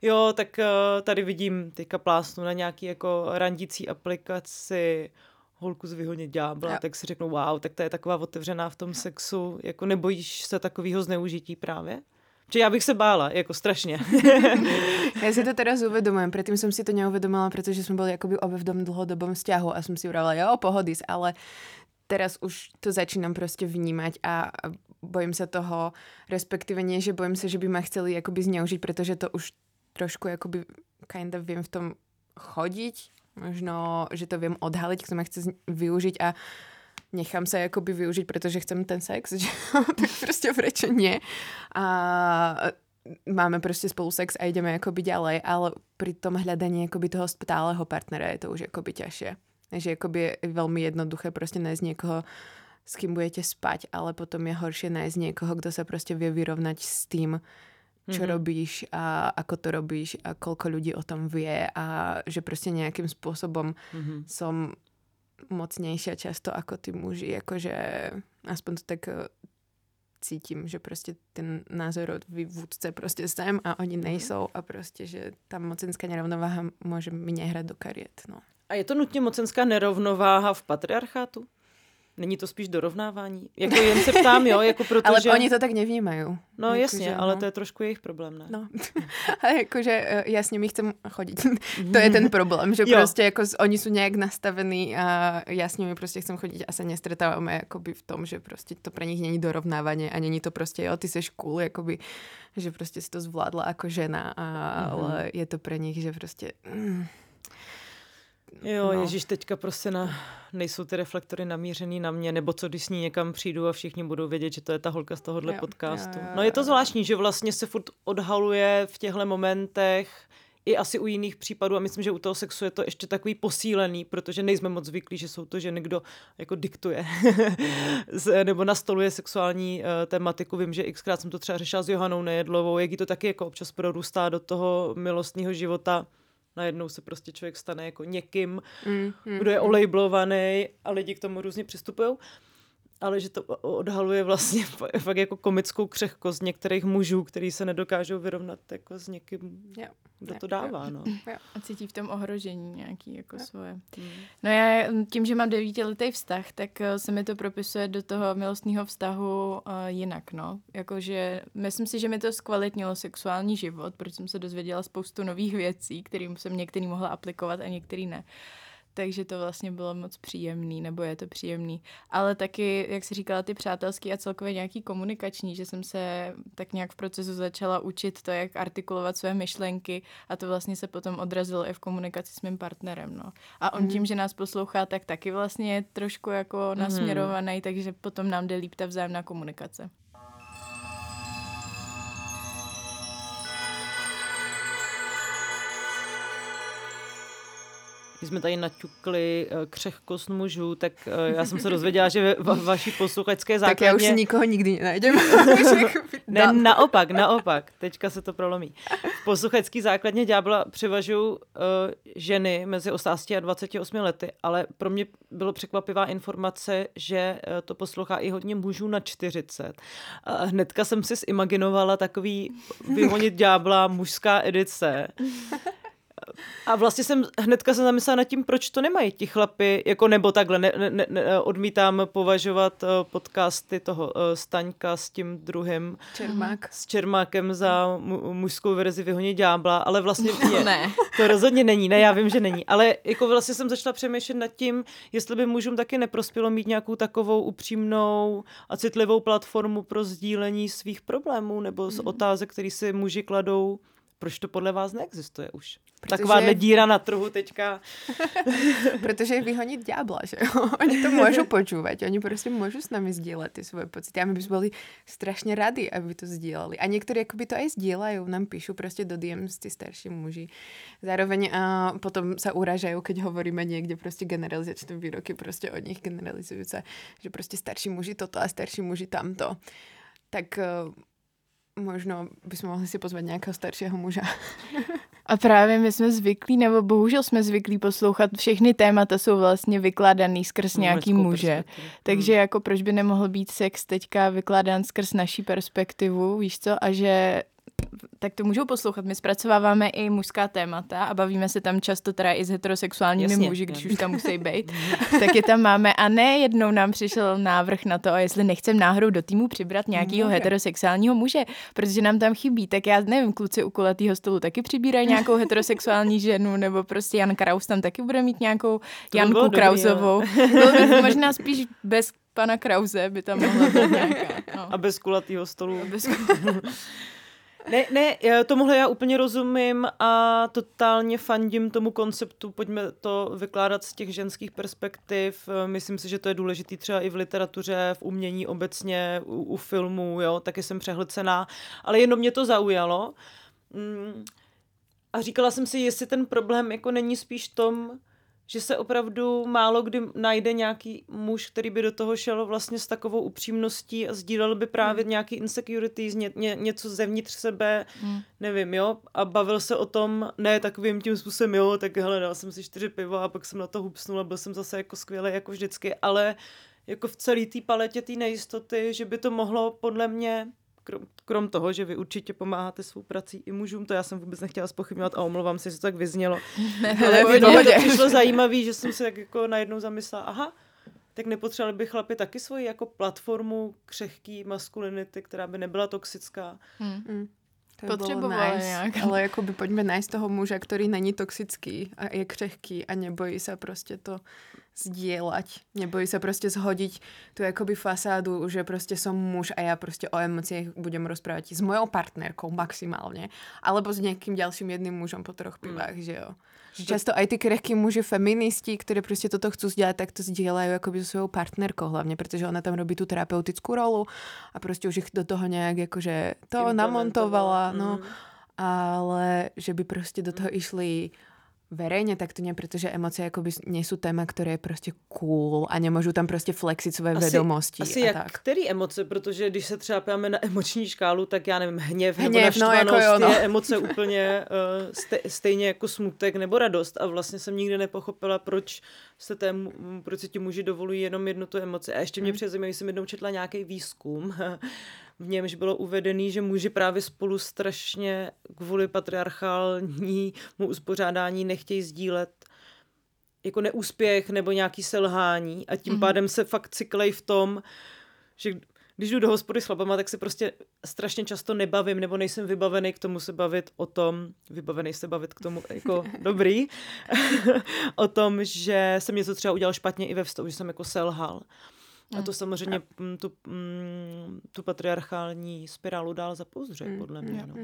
jo, tak eh, tady vidím teďka plásnu na nějaký jako randící aplikaci holku z vyhodně ďábla, Jo. tak si řeknu, wow, tak to je taková otevřená v tom sexu, jako nebojíš se takového zneužití právě? Že já bych se bála, jako strašně. [LAUGHS] Ja si to teraz uvedomujem, predtým som si to neuvedomila, pretože sme boli akoby obe v tom dlhodobom vzťahu a som si vravela, jo, pohodis, ale teraz už to začínam proste vnímať a bojím sa toho, respektíve nie, že bojím sa, že by ma chceli akoby zneužiť, pretože to už trošku akoby kinda viem v tom chodiť, možno, že to viem odhaliť, kto ma chce využiť a nechám sa akoby využiť, pretože chcem ten sex, [LAUGHS] že tak prostě prečo nie. A máme prostě spolu sex a ideme akoby ďalej, ale pri tom hľadaní akoby toho stáleho partnera je to už akoby ťažšie. Že akoby je veľmi jednoduché prostě nájsť niekoho, s kým budete spať, ale potom je horšie nájsť niekoho, kto sa prostě vie vyrovnať s tým, čo mm-hmm. robíš a ako to robíš a koľko ľudí o tom vie a že prostě nejakým spôsobom mm-hmm. som mocnejšia často ako tí muži, akože aspoň to tak eh, cítím, že prostě ten názorový vůdce prostě jsem a oni mhm. nejsou a prostě, že ta mocenská nerovnováha může mě hrát do kariet. No. A je to nutně mocenská nerovnováha v patriarchátu? Není to spíš dorovnávání? Jako jen se ptám, jo, jako [LAUGHS] protože... Ale oni to tak nevnímají. No jako jasně, že, ale no. to je trošku jejich problém, ne? No, [LAUGHS] ale jakože eh, jasně, my chceme chodit. to je ten problém, že jo. prostě jako oni jsou nějak nastavení a jasně, my prostě chceme chodit a se nestretáváme jakoby v tom, že prostě to pro nich není dorovnávání a není to prostě, jo, ty seš cool, jakoby, že prostě si to zvládla jako žena, a, mm-hmm. ale je to pro nich, že prostě... Mm, Jo, no. Ježíš, teďka prostě na, nejsou ty reflektory namířený na mě, nebo co když s ní někam přijdu a všichni budou vědět, že to je ta holka z tohohle jo, podcastu. Jo, jo, jo. No je to zvláštní, že vlastně se furt odhaluje v těchto momentech i asi u jiných případů a myslím, že u toho sexu je to ještě takový posílený, protože nejsme moc zvyklí, že jsou to ženy, kdo jako diktuje [LAUGHS] nebo nastoluje sexuální uh, tematiku. Vím, že xkrát jsem to třeba řešila s Johanou Nejedlovou, jak jí to taky jako občas prorůstá do toho milostního života najednou se prostě člověk stane jako někým, mm, mm, kdo je olejblovaný a lidi k tomu různě přistupují ale že to odhaluje vlastně [LAUGHS] fakt jako komickou křehkost některých mužů, který se nedokážou vyrovnat jako s někým, jo. kdo to dává. No. Jo. A cítí v tom ohrožení nějaký jako jo. svoje. Hmm. No já tím, že mám devítiletý vztah, tak eh, se mi to propisuje do toho milostního vztahu uh, jinak, no. Jakože myslím si, že mi to zkvalitnilo sexuální život, protože jsem se dozvěděla spoustu nových věcí, kterým jsem některý mohla aplikovat a některý ne. Uh, takže to vlastně bylo moc příjemný, nebo je to příjemný. Ale taky, jak si říkala, ty přátelský a celkově nějaký komunikační, že jsem se tak nějak v procesu začala učit to, jak artikulovat své myšlenky a to vlastně se potom odrazilo i v komunikaci s mým partnerem, no. A on mm. tím, že nás poslouchá, tak taky vlastně je trošku jako mhm. nasměrovaný, mm. takže potom nám jde líp ta vzájemná komunikace. Když jsme tady naťukli eh, křehkost mužů, tak eh, já jsem se dozvěděla, že ve vaší posluchačské základně... Tak já už nikoho nikdy nenajdem. [LAUGHS] ne, naopak, naopak. Teďka se to prolomí. V posluchačské základně ďábla převažují uh, ženy mezi 18 a 28 lety, ale pro mě bylo překvapivá informace, že uh, to poslouchá i hodně mužů na 40. Uh, hnedka jsem si zimaginovala takový vyhonit ďábla mužská edice a vlastně jsem hnedka se zamyslela nad tím, proč to nemají ti chlapy, jako nebo takhle, ne, ne, ne, odmítám považovat uh, podcasty toho uh, Staňka s tím druhým. Čermák. S Čermákem za mu, mužskou verzi Vyhoně ďábla, ale vlastně [LAUGHS] je, ne. to rozhodně není, ne, já vím, že není, ale jako vlastně jsem začala přemýšlet nad tím, jestli by mužům taky neprospělo mít nějakou takovou upřímnou a citlivou platformu pro sdílení svých problémů nebo z mm. otázek, které si muži kladou proč to podle vás neexistuje už? Protože... Taková nedíra na trhu teďka. [LAUGHS] Protože je vyhonit ďábla, že jo? [LAUGHS] Oni to můžou počúvat, oni prostě můžou s nami sdílet ty svoje pocity. A my bychom byli strašně radi, aby to sdíleli. A někteří jakoby to aj sdílají, nám píšu prostě do DMs ty starší muži. Zároveň a potom se uražají, keď hovoríme někde prostě generalizačné výroky prostě od nich generalizujúce, že prostě starší muži toto a starší muži tamto. Tak možno bychom mohli si pozvat nějakého staršího muža. A právě my jsme zvyklí, nebo bohužel jsme zvyklí poslouchat, všechny témata jsou vlastně vykládaný skrz nějaký muže. Takže hmm. jako proč by nemohl být sex teďka vykládán skrz naší perspektivu, víš co? A že tak to můžou poslouchat. My zpracováváme i mužská témata a bavíme se tam často teda i s heterosexuálními Jasně, muži, když už tam musí být. [LAUGHS] tak je tam máme. A ne jednou nám přišel návrh na to, jestli nechcem náhodou do týmu přibrat nějakého heterosexuálního muže, protože nám tam chybí. Tak já nevím, kluci u kulatého stolu taky přibírají nějakou [LAUGHS] heterosexuální ženu, nebo prostě Jan Kraus tam taky bude mít nějakou to Janku by Krausovou. Dobrý, možná spíš bez pana Krause by tam mohla být nějaká. No. A bez kulatého stolu. A bez [LAUGHS] Ne, ne, tomuhle já úplně rozumím a totálně fandím tomu konceptu, pojďme to vykládat z těch ženských perspektiv. Myslím si, že to je důležitý třeba i v literatuře, v umění obecně, u, u filmů, jo, taky jsem přehlcená, ale jenom mě to zaujalo. Mm, a říkala jsem si, jestli ten problém jako není spíš tom, že se opravdu málo kdy najde nějaký muž, který by do toho šel vlastně s takovou upřímností a sdílel by právě hmm. nějaký insecurities, ně, ně, něco zevnitř sebe, hmm. nevím, jo, a bavil se o tom, ne takovým tím způsobem, jo, tak hele, dal jsem si čtyři piva a pak jsem na to hupsnul a byl jsem zase jako skvělý, jako vždycky, ale jako v celé té paletě té nejistoty, že by to mohlo podle mě krom, krom toho, že vy určitě pomáháte svou prací i mužům, to já jsem vůbec nechtěla spochybňovat a omlouvám se, že to tak vyznělo. [LAUGHS] Ne, Ale no, to přišlo zajímavé, že jsem si tak jako najednou zamyslela, aha, tak nepotřebovali by chlapi taky svoji jako platformu křehký maskulinity, která by nebyla toxická. Hmm. Hmm. To Potřebovali nice, nějak. Ale jakoby pojďme najít toho muže, který není toxický a je křehký a nebojí se prostě to zdieľať. Nebojí sa proste zhodiť tú akoby fasádu, že proste som muž a ja proste o emóciách budem rozprávať s mojou partnerkou maximálne. Alebo s nejakým ďalším jedným mužom po troch pivách, mm. že jo. Často aj ty krehkí muži feministi, ktorí proste toto chcú zdieľať, tak to zdieľajú akoby so svojou partnerkou hlavne, pretože ona tam robí tú terapeutickú rolu a proste už ich do toho nejak akože to namontovala, no. Mm. Ale že by proste do toho išli verejne, tak to nie, pretože emócie akoby nie sú téma, ktoré je prostě cool a nemôžu tam prostě flexiť své asi, vedomosti. Asi a jak, tak. který emoce, protože když se třeba pojeme na emoční škálu, tak já nevím, hněv, hněv nebo naštvanost no, jako jo, no. je emoce úplně uh, ste, stejně jako smutek nebo radost a vlastně jsem nikdy nepochopila, proč se, té, proč se ti muži dovolují jenom jednu tu emoci. A ještě mě hmm. přezajímavé, jsem jednou četla nějaký výzkum, [LAUGHS] v němž bylo uvedený, že muži právě spolu strašně kvůli patriarchálnímu uspořádání nechtějí sdílet jako neúspěch nebo nějaký selhání a tím mm-hmm. pádem se fakt cyklej v tom, že když jdu do hospody s chlapama, tak se prostě strašně často nebavím, nebo nejsem vybavený k tomu se bavit o tom, vybavený se bavit k tomu jako [LAUGHS] dobrý, [LAUGHS] o tom, že jsem něco třeba udělal špatně i ve vztahu, že jsem jako selhal. A to mm. samozřejmě tu, mm, tu patriarchální spirálu dál zapouzře, mm. podle mě. No.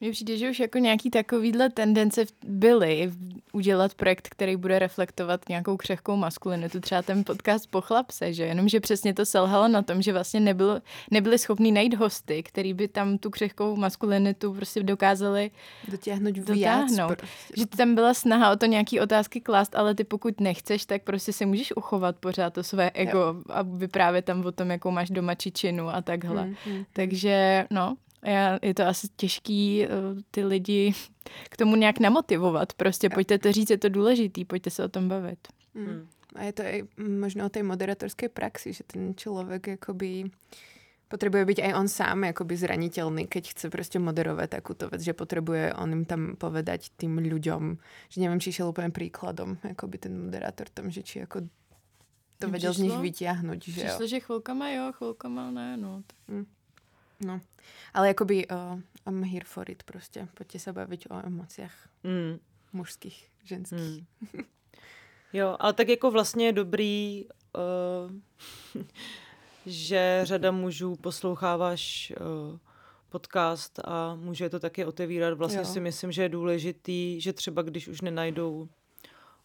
Mně přijde, že už jako nějaký takovýhle tendence byly udělat projekt, který bude reflektovat nějakou křehkou maskulinitu, třeba ten podcast Pochlapse, že jenomže přesně to selhalo na tom, že vlastně nebyl, nebyli schopni najít hosty, který by tam tu křehkou maskulinitu prostě dokázali dotáhnout. dotáhnout. Prostě. Že tam byla snaha o to nějaký otázky klást, ale ty pokud nechceš, tak prostě si můžeš uchovat pořád to své ego jo. a vyprávět tam o tom, jakou máš doma čičinu a takhle. Hmm, hmm. Takže no, já, je to asi těžký uh, ty lidi k tomu nějak namotivovat. Prostě pojďte to říct, je to důležitý, pojďte se o tom bavit. Hmm. hmm. A je to i možno o té moderatorské praxi, že ten člověk jakoby potřebuje být aj on sám jakoby zranitelný, keď chce prostě moderovat takúto vec, že potřebuje on jim tam povedať tým ľuďom, že nevím, či šel úplně príkladom, jakoby ten moderátor tam, že či jako to vedel z nich vyťahnuť. Že Přišlo, jo. že chvilkama jo, chvilkama ne, no. Hmm. No, ale jakoby uh, I'm here for it prostě. Pojďte se bavit o emocích mm. mužských, ženských. Mm. Jo, ale tak jako vlastně je dobrý, uh, [LAUGHS] že řada mužů posloucháváš uh, podcast a může to taky otevírat. Vlastně jo. si myslím, že je důležitý, že třeba když už nenajdou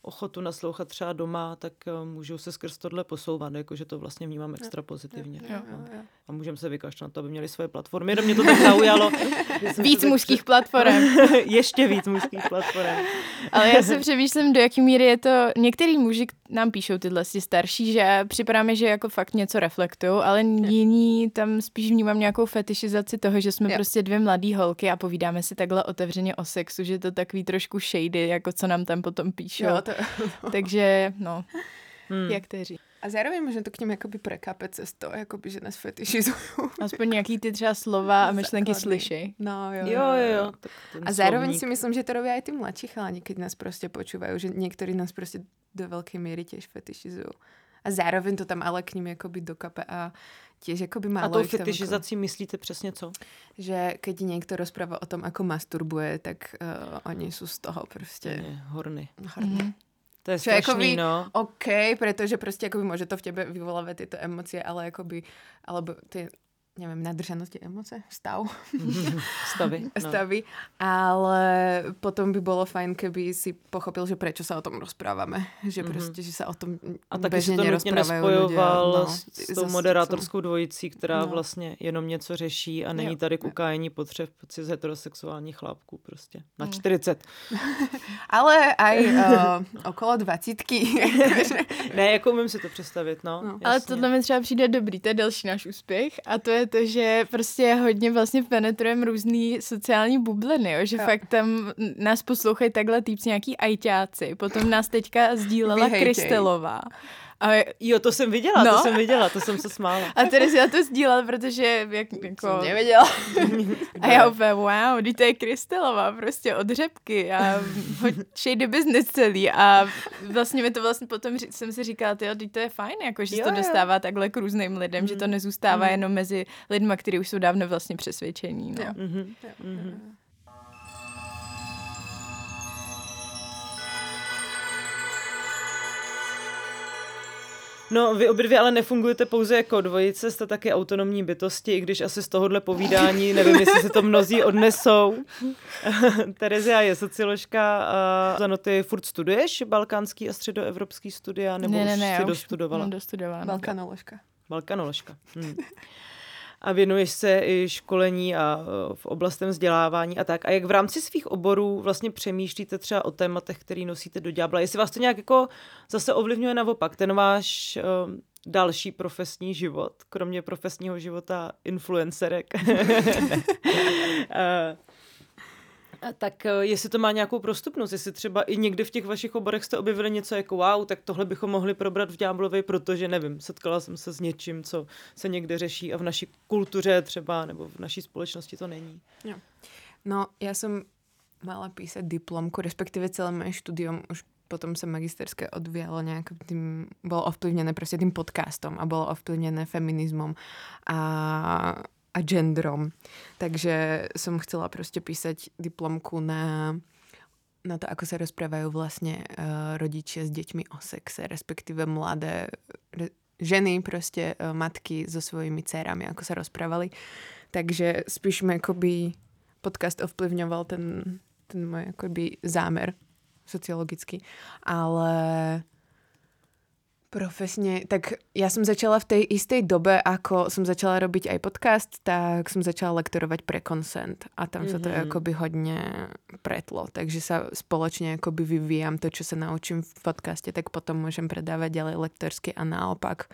ochotu naslouchat třeba doma, tak uh, můžou se skrz tohle posouvat, jakože to vlastně vnímám extra pozitivně. Jo, jo, jo. A můžeme se vykašlat na to, aby měli svoje platformy. Jenom mě to tak [LAUGHS] zaujalo. víc mužských platform. [LAUGHS] Ještě víc mužských platform. Ale já si přemýšlím, do jaký míry je to... Některý muži nám píšou tyhle si starší, že připadá mi, že jako fakt něco reflektují, ale jiní tam spíš vnímám nějakou fetišizaci toho, že jsme jo. prostě dvě mladé holky a povídáme si takhle otevřeně o sexu, že to takový trošku shady, jako co nám tam potom píšou. Jo, to... [LAUGHS] Takže, no, hmm. jak teří. A zároveň možná to k ním jakoby prekape cez to, jakoby, že nás fetišizují. Aspoň nějaký ty třeba slova a [LAUGHS] myšlenky slyší. No, jo, jo, jo. jo. a zároveň slovník. si myslím, že to robí i ty mladší chalani, keď nás prostě počúvají, že někteří nás prostě do velké míry těž fetišizují. A zároveň to tam ale k ním jakoby dokape a tiež jakoby málo A tou fetišizací jako... myslíte přesně co? Že keď někdo rozpráva o tom, ako masturbuje, tak uh, oni jsou z toho prostě... Horny. Horny. Mm-hmm. To je strašný, jakoby, no. OK, protože prostě jakoby může to v tebe vyvolávat tyto emoce, ale jakoby, alebo ty neviem, nadržanosti emoce, stav. [LAUGHS] Stavy. No. Stavy, ale potom by bolo fajn, keby si pochopil, že prečo sa o tom rozprávame. Že mm-hmm. prostě, že sa o tom A taky si to nutně nespojoval no, s, s tou moderátorskou dvojicí, která no. vlastně jenom něco řeší a není jo. tady k ukájení potřeb z heterosexuálních chlápků prostě. Na 40. Mm. [LAUGHS] ale aj uh, okolo dvacítky. [LAUGHS] ne, jako umím si to představit, no. no. Ale tohle mi třeba přijde dobrý, to je další náš úspěch a to je to, že prostě hodně vlastně penetrujeme různý sociální bubliny, jo? že jo. fakt tam nás poslouchají takhle týpci nějaký ajťáci, potom nás teďka sdílela Krystelová. A jo, to jsem viděla, no. to jsem viděla, to jsem se smála. A Terezia to sdílela, protože jak, jako... Jsem nevěděla. a já úplně, wow, teď to je Krystelová, prostě od řepky a shady business celý a vlastně mi to vlastně potom jsem si říkala, jo, teď to je fajn, jako, že jo, se to dostává jo. takhle k různým lidem, mm. že to mm. nezůstává mm. jenom mezi lidma, kteří už jsou dávno vlastně přesvědčení. No. Jo. Mm-hmm. Jo. Mm-hmm. No, vy obě dvě ale nefungujete pouze jako dvojice, jste taky autonomní bytosti, i když asi z tohohle povídání, nevím, jestli se to mnozí odnesou. [LAUGHS] Terezia je socioložka a za noty furt studuješ balkánský a středoevropský studia, nebo ne, ne, už ne, si dostudovala? dostudovala. Balkanoložka. Balkanoložka. Hm a věnuješ se i školení a e, v oblastem vzdělávání a tak. A jak v rámci svých oborů vlastně přemýšlíte třeba o tématech, který nosíte do ďábla? Jestli vás to nějak jako zase ovlivňuje naopak, ten váš uh, další profesní život, kromě profesního života influencerek. [LAUGHS] uh, tak eh, jestli to má nějakou prostupnost, jestli třeba i někdy v těch vašich oborech jste objevili něco jako wow, tak tohle bychom mohli probrat v Ďáblovi, protože nevím, setkala jsem se s něčím, co se někde řeší a v naší kultuře třeba nebo v naší společnosti to není. Jo. No, já jsem mala písať diplomku, respektive celé moje štúdium už potom sa magisterské odvíjalo nejak tým, bolo ovplyvnené proste tým podcastom a bolo ovplyvnené feminizmom a a genderom. Takže som chcela proste písať diplomku na, na to, ako sa rozprávajú vlastne uh, rodičia s deťmi o sexe, respektíve mladé re, ženy, proste uh, matky so svojimi dcerami, ako sa rozprávali. Takže spíš mi akoby podcast ovplyvňoval ten, ten môj akoby zámer sociologický. Ale Profesne, tak ja som začala v tej istej dobe, ako som začala robiť aj podcast, tak som začala lektorovať pre Consent a tam mm-hmm. sa to mhm. akoby hodne pretlo, takže sa spoločne akoby vyvíjam to, čo sa naučím v podcaste, tak potom môžem predávať ďalej lektorsky a naopak.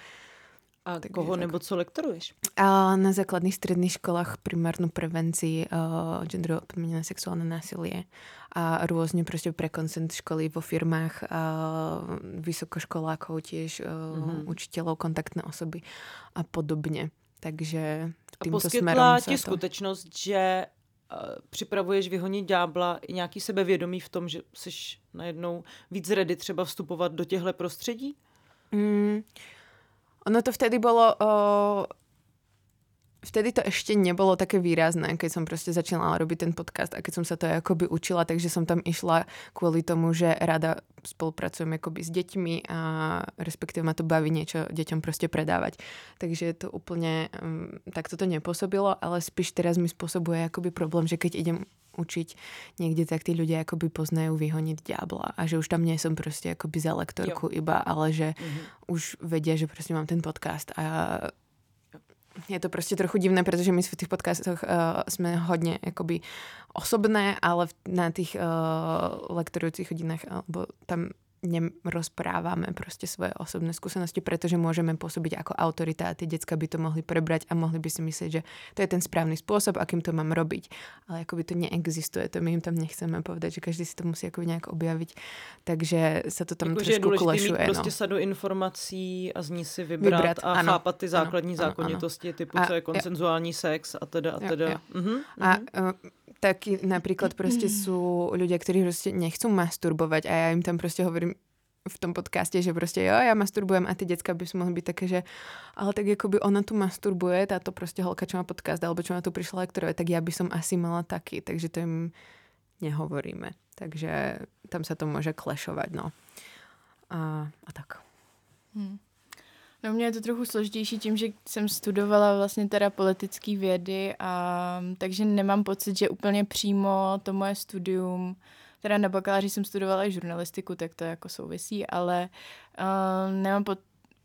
A tak koho tak. nebo co lektoruješ? A na základných stredných školách primárnu prevencii uh, genderovo podmienené sexuálne násilie a rôzne proste pre koncent školy vo firmách, uh, vysokoškolákov tiež, uh, mm-hmm. učiteľov, kontaktné osoby a podobne. Takže týmto a ti to... skutečnost, že uh, připravuješ vyhonit ďábla i nějaký sebevědomí v tom, že jsi najednou víc ready třeba vstupovat do těchto prostředí? Mm, ono to vtedy bolo... Uh, vtedy to ešte nebolo také výrazné, keď som proste začínala robiť ten podcast a keď som sa to akoby učila, takže som tam išla kvôli tomu, že rada spolupracujem akoby s deťmi a respektíve ma to baví niečo deťom proste predávať. Takže to úplne um, tak toto nepôsobilo, ale spíš teraz mi spôsobuje akoby problém, že keď idem učiť niekde, tak tí ľudia akoby poznajú vyhoniť diabla a že už tam nie som proste akoby za lektorku jo. iba, ale že mm-hmm. už vedia, že proste mám ten podcast a je to prostě trochu divné, protože my v těch podcastoch uh, jsme hodně jakoby osobné, ale na těch uh, lektorujúcich hodinách, alebo tam nerozprávame proste svoje osobné skúsenosti, pretože môžeme pôsobiť ako autorita a tie decka by to mohli prebrať a mohli by si myslieť, že to je ten správny spôsob, akým to mám robiť. Ale akoby to neexistuje, to my im tam nechceme povedať, že každý si to musí ako nejak objaviť. Takže sa to tam jako, trošku je kulešuje. Mít prostě no. sadu informací a z ní si vybrat, vybrat a ano, chápat ty základní ano, zákonitosti, ano. typu, a, co je konsenzuální jo. sex a teda a teda. Jo, jo. Uh-huh, a uh, taky napríklad proste sú ľudia, ktorí proste nechcú masturbovať a ja im tam proste hovorím v tom podcaste, že proste jo, ja masturbujem a ty decka by mohli byť také, že ale tak ako by ona tu masturbuje, táto proste holka, čo má podcast, alebo čo má tu prišla lektorovať, tak ja by som asi mala taký, takže to im nehovoríme. Takže tam sa to môže klešovať, no. A, a tak. Hmm. No mě je to trochu složitější tím, že jsem studovala vlastně teda politické vědy a takže nemám pocit, že úplně přímo to moje studium, teda na bakaláři jsem studovala i žurnalistiku, tak to jako souvisí, ale uh, nemám po,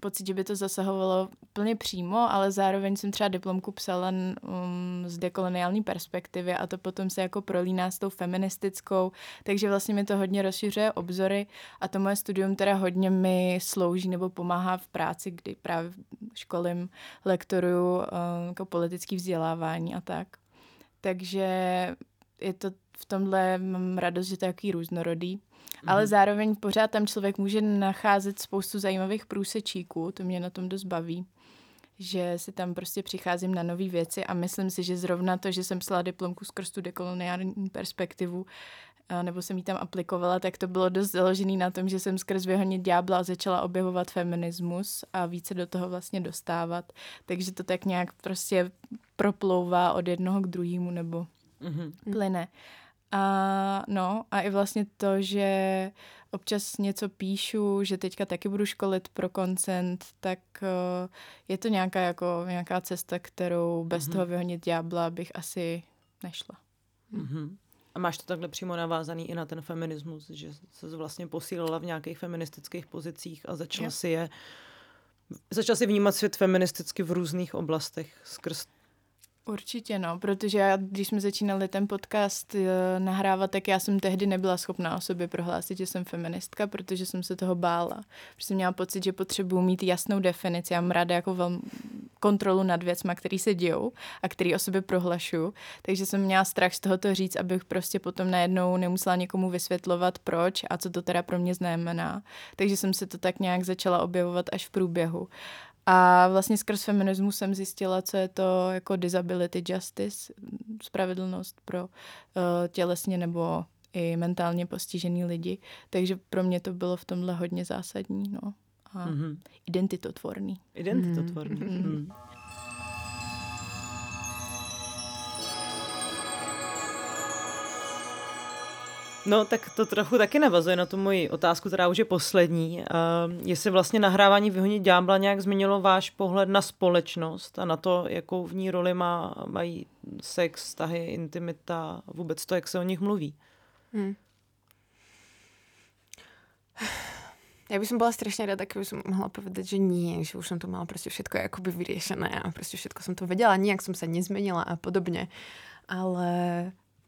pocit, že by to zasahovalo úplně přímo, ale zároveň jsem třeba diplomku psala um, z dekoloniální perspektivy a to potom se jako prolíná s tou feministickou, takže vlastně mi to hodně rozšiřuje obzory a to moje studium teda hodně mi slouží nebo pomáhá v práci, kdy právě školím, lektoruju um, jako politický vzdělávání a tak. Takže je to v tomhle mám radost, že to je takový různorodý. Ale zároveň pořád tam člověk může nacházet spoustu zajímavých průsečíků, to mě na tom dost baví že si tam prostě přicházím na nové věci a myslím si, že zrovna to, že jsem psala diplomku skrz tu dekoloniální perspektivu, nebo jsem ji tam aplikovala, tak to bylo dost založený na tom, že jsem skrz vyhonit ďábla začala objevovat feminismus a více do toho vlastně dostávat. Takže to tak nějak prostě proplouvá od jednoho k druhému nebo mm-hmm. plyne. A no, a i vlastně to, že občas něco píšu, že teďka taky budu školit pro koncent, tak uh, je to nějaká, jako, nějaká cesta, kterou bez mm-hmm. toho vyhonit ďábla bych asi nešla. Mm-hmm. A máš to takhle přímo navázaný i na ten feminismus, že se vlastně posílila v nějakých feministických pozicích a začala si je začala si vnímat svět feministicky v různých oblastech skrz Určitě no, protože já, když jsme začínali ten podcast uh, nahrávat, tak já jsem tehdy nebyla schopná o sobě prohlásit, že jsem feministka, protože jsem se toho bála. Protože jsem měla pocit, že potřebuji mít jasnou definici. Já mám ráda jako velmi kontrolu nad věcma, které se dějou a který o sobě prohlašu. Takže jsem měla strach z tohoto říct, abych prostě potom najednou nemusela někomu vysvětlovat, proč a co to teda pro mě znamená. Takže jsem se to tak nějak začala objevovat až v průběhu. A vlastně skrz feminismus jsem zjistila, co je to jako disability justice, spravedlnost pro uh, tělesně nebo i mentálně postižený lidi. Takže pro mě to bylo v tomhle hodně zásadní. No. A mm-hmm. identitotvorný. Identitotvorný. Mm-hmm. Mm. No, tak to trochu taky navazuje na tu moji otázku, která už je poslední. Uh, jestli vlastně nahrávání Vyhonit ďábla nějak změnilo váš pohled na společnost a na to, jakou v ní roli má, mají sex, vztahy, intimita, vůbec to, jak se o nich mluví? Hmm. Ja by som bola strašne rada, keby som mohla povedať, že nie, že už som to mala proste všetko akoby vyriešené a proste všetko som to vedela, nijak som sa nezmenila a podobne. Ale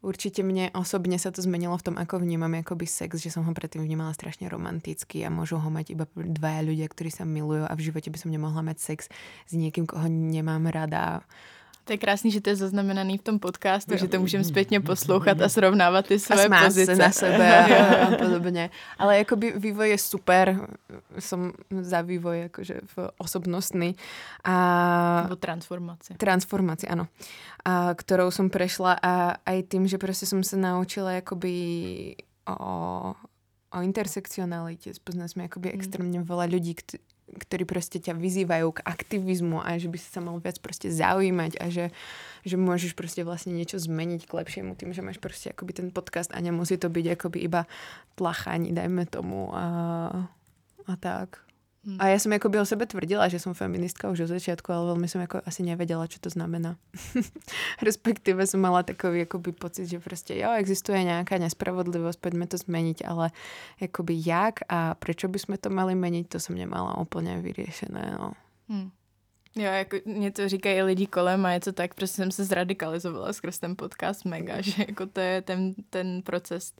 Určite mne osobne sa to zmenilo v tom, ako vnímam akoby sex, že som ho predtým vnímala strašne romanticky a môžu ho mať iba dvaja ľudia, ktorí sa milujú a v živote by som nemohla mať sex s niekým, koho nemám rada to je krásný, že to je zaznamenaný v tom podcastu, jo. že to můžeme zpětně poslouchat a srovnávat ty své a pozice. na sebe [LAUGHS] a podobně. Ale jakoby vývoj je super. Som za vývoj jakože v osobnostný. A... Nebo transformaci. Transformaci, ano. A, kterou som prešla a aj tým, že prostě som se naučila jakoby o, o intersekcionalitě. Spoznali jsme jakoby mm. extrémně veľa ľudí, ktorí proste ťa vyzývajú k aktivizmu a že by si sa mal viac proste zaujímať a že, že môžeš proste vlastne niečo zmeniť k lepšiemu tým, že máš proste akoby ten podcast a nemusí to byť akoby iba tlachaní, dajme tomu a, a tak. Hmm. A já jsem jako by o sebe tvrdila, že jsem feministka už od začátku, ale velmi jsem jako asi nevěděla, co to znamená. [LAUGHS] Respektive jsem mala takový jakoby pocit, že prostě jo, existuje nějaká nespravodlivost, pojďme to změnit, ale jakoby jak a proč bychom to mali měnit, to jsem nemala úplně vyřešené. No. Hmm. Jo, jako mě to říkají lidi kolem a je to tak, prostě jsem se zradikalizovala skrz ten podcast mega, že jako to je ten, ten proces.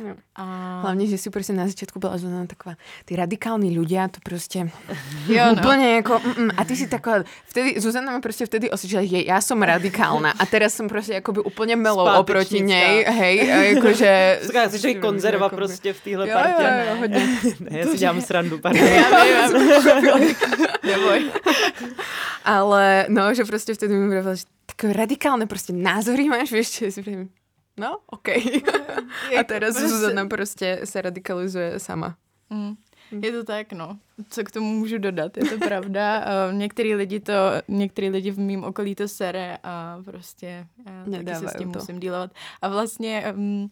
Jo. A... Hlavně, že si prostě na začátku byla Zuzana taková, ty radikální ľudia, to prostě [LAUGHS] jo, no. úplně jako, mm, mm, a ty si taková, vtedy, Zuzana mi prostě vtedy osvědčila, že já jsem radikálna a teraz jsem prostě jakoby úplně melou oproti něj, hej, a jakože... [LAUGHS] Říká, jsi konzerva jakoby... prostě v téhle partě. Jo, jo, jo, hodně. [LAUGHS] ne, já si dělám srandu, pardon. Já já. Neboj. Ale no, že prostě vtedy mi bylo, že takové radikálne prostě názory máš, víš, že si vím, no, OK. [LAUGHS] A teraz prostě... Zuzana prostě se radikalizuje sama. Mm. Je to tak, no. Co k tomu můžu dodat, je to pravda. Uh, [LAUGHS] některý lidi to, některý lidi v mém okolí to sere a prostě já taky se s tím to. musím dílovat. A vlastně um,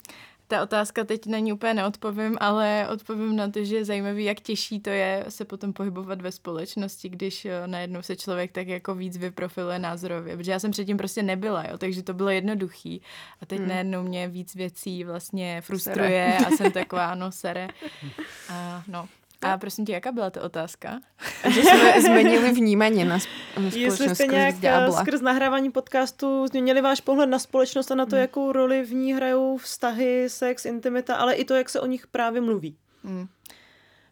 ta otázka teď na ní úplně neodpovím, ale odpovím na to, že je zajímavý, jak těžší to je se potom pohybovat ve společnosti, když eh, najednou se člověk tak jako víc vyprofiluje názorově. Protože já jsem předtím prostě nebyla, jo, takže to bylo jednoduchý. A teď hmm. najednou mě víc věcí vlastně frustruje sere. a jsem taková, no sere. [LAUGHS] A no, a prosím tě, jaká byla ta otázka? [LAUGHS] že jsme změnili vnímání na společnost Jestli jste nějak eh, skrz nahrávání podcastu změnili váš pohled na společnost a na to, hmm. jakou roli v ní hrajou vztahy, sex, intimita, ale i to, jak se o nich právě mluví. Hmm.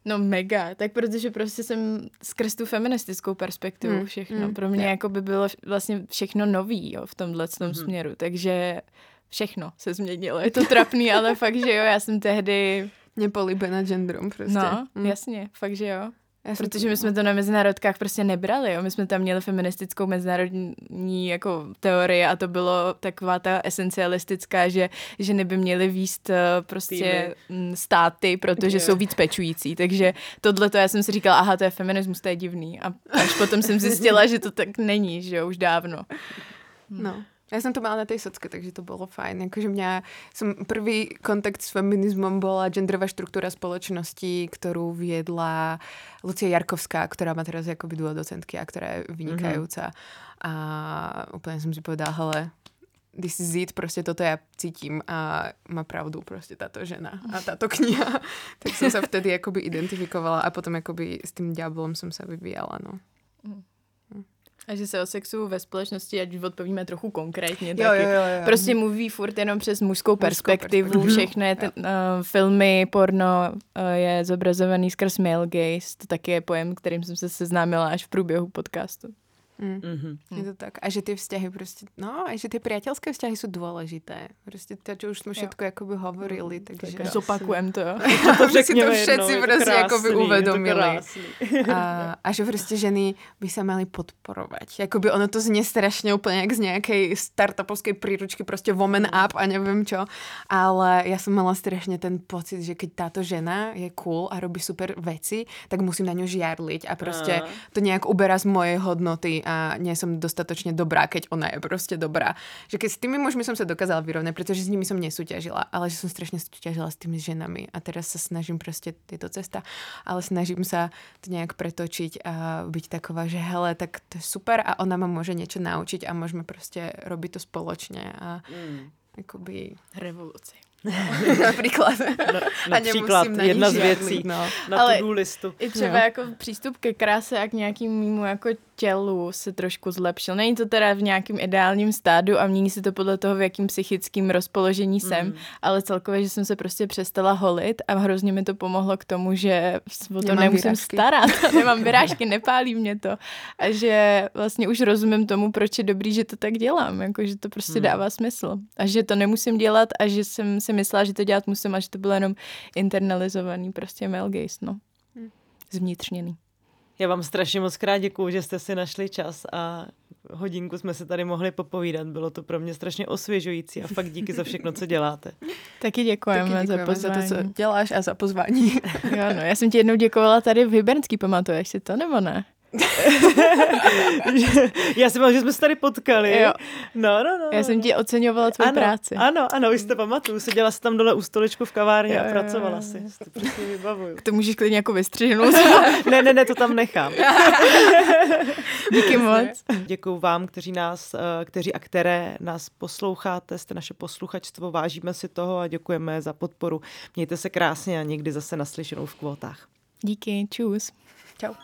No mega, tak protože prostě jsem skrz tu feministickou perspektivu hmm. všechno. Hmm. Pro mě yeah. jako by bylo vlastně všechno nový jo, v tomhle tom hmm. směru, takže všechno se změnilo. Je to [LAUGHS] trapný, ale fakt, že jo, já jsem tehdy nepolíbená genderom prostě. No, mm. jasně, fakt, že jo. Já Protože my jsme to na mezinárodkách prostě nebrali, jo. My jsme tam měli feministickou mezinárodní jako teorii a to bylo taková ta esencialistická, že ženy by měly výst uh, prostě Týmy. státy, protože jsou víc pečující. Takže tohle to já jsem si říkala, aha, to je feminismus, to je divný. A až potom jsem zjistila, že to tak není, že jo, už dávno. No. Ja som to mala na tej socke, takže to bolo fajn. Akože mňa, som, prvý kontakt s feminizmom bola genderová štruktúra spoločnosti, ktorú viedla Lucia Jarkovská, ktorá má teraz akoby docentky a ktorá je vynikajúca. Mm-hmm. A úplne som si povedala, hele, this is it, proste toto ja cítim a má pravdu proste táto žena a táto kniha. [LAUGHS] tak som sa vtedy akoby identifikovala a potom akoby s tým diablom som sa vyvíjala, no. Mm. A že se o sexu ve společnosti, ať odpovíme trochu konkrétně, jo, taky, jo, jo, jo. prostě mluví furt jenom přes mužskou, perspektivu, mužskou perspektivu. všechno je, ten, uh, filmy, porno uh, je zobrazovaný skrz male gaze, to taky je pojem, kterým jsem se seznámila až v průběhu podcastu. Mm. Mm-hmm. Je to tak. A že ty vzťahy prostě, no, a že ty priateľské vzťahy sú dôležité. Prostě to, už jsme všetko jakoby hovorili, mm, takže... Tak zopakujem to, jo. [LAUGHS] to si to všetci jednou, prostě jakoby uvedomili. A, a že prostě ženy by se mali podporovat. Jakoby ono to znie strašně úplně jak z nějaké startupovské príručky, prostě woman up a nevím čo. Ale já jsem mala strašně ten pocit, že keď táto žena je cool a robí super veci, tak musím na ňu žiarliť a prostě a. to nějak uberá z mojej hodnoty a nie som dostatočne dobrá, keď ona je prostě dobrá. Že keď s tými mužmi som sa dokázala vyrovnať, pretože s nimi som nesúťažila, ale že som strašne súťažila s tými ženami a teraz sa snažím prostě, je to cesta, ale snažím sa to nejak pretočiť a byť taková, že hele, tak to je super a ona ma môže niečo naučiť a môžeme prostě robiť to spoločne a mm. akoby... Revoluci. [LAUGHS] například. Na, například jedna z věcí no, na Ale to listu. I třeba no. jako přístup ke kráse a k nějakému jako tělu se trošku zlepšil. Není to teda v nějakém ideálním stádu a mění se to podle toho, v jakým psychickým rozpoložení jsem, mm. ale celkově, že jsem se prostě přestala holit a hrozně mi to pomohlo k tomu, že o to Nemám nemusím vyrážky. starat. [LAUGHS] Nemám vyrážky, nepálí mě to. A že vlastně už rozumím tomu, proč je dobrý, že to tak dělám. Jako, že to prostě mm. dává smysl. A že to nemusím dělat a že jsem si myslela, že to dělat musím a že to bylo jenom internalizovaný prostě male gaze, no. Mm. Zvnitřněný. Já vám strašně moc krát děkuju, že jste si našli čas a hodinku jsme se tady mohli popovídat. Bylo to pro mě strašně osvěžující a fakt díky za všechno, co děláte. Taky děkujeme, Taky děkujeme za pozvání. Za to, co děláš a za pozvání. jo, no, já jsem ti jednou děkovala tady v Hybernský, pamatuješ si to, nebo ne? [LAUGHS] já si myslím, že jsme se tady potkali. Jo. No, no, no. Já jsem ti oceňovala tvou ano, práci. Ano, ano, už to pamatuju. Seděla jsi tam dole u stoličku v kavárně jo, a pracovala jo, jo. si. To prostě vybavuju. To můžeš klidně jako vystřihnout. [LAUGHS] ne, ne, ne, to tam nechám. [LAUGHS] Díky moc. Děkuju vám, kteří nás, eh, kteří a které nás posloucháte, jste naše posluchačstvo, vážíme si toho a děkujeme za podporu. Mějte se krásně a někdy zase naslyšenou v kvótách. Díky, čus. Čau.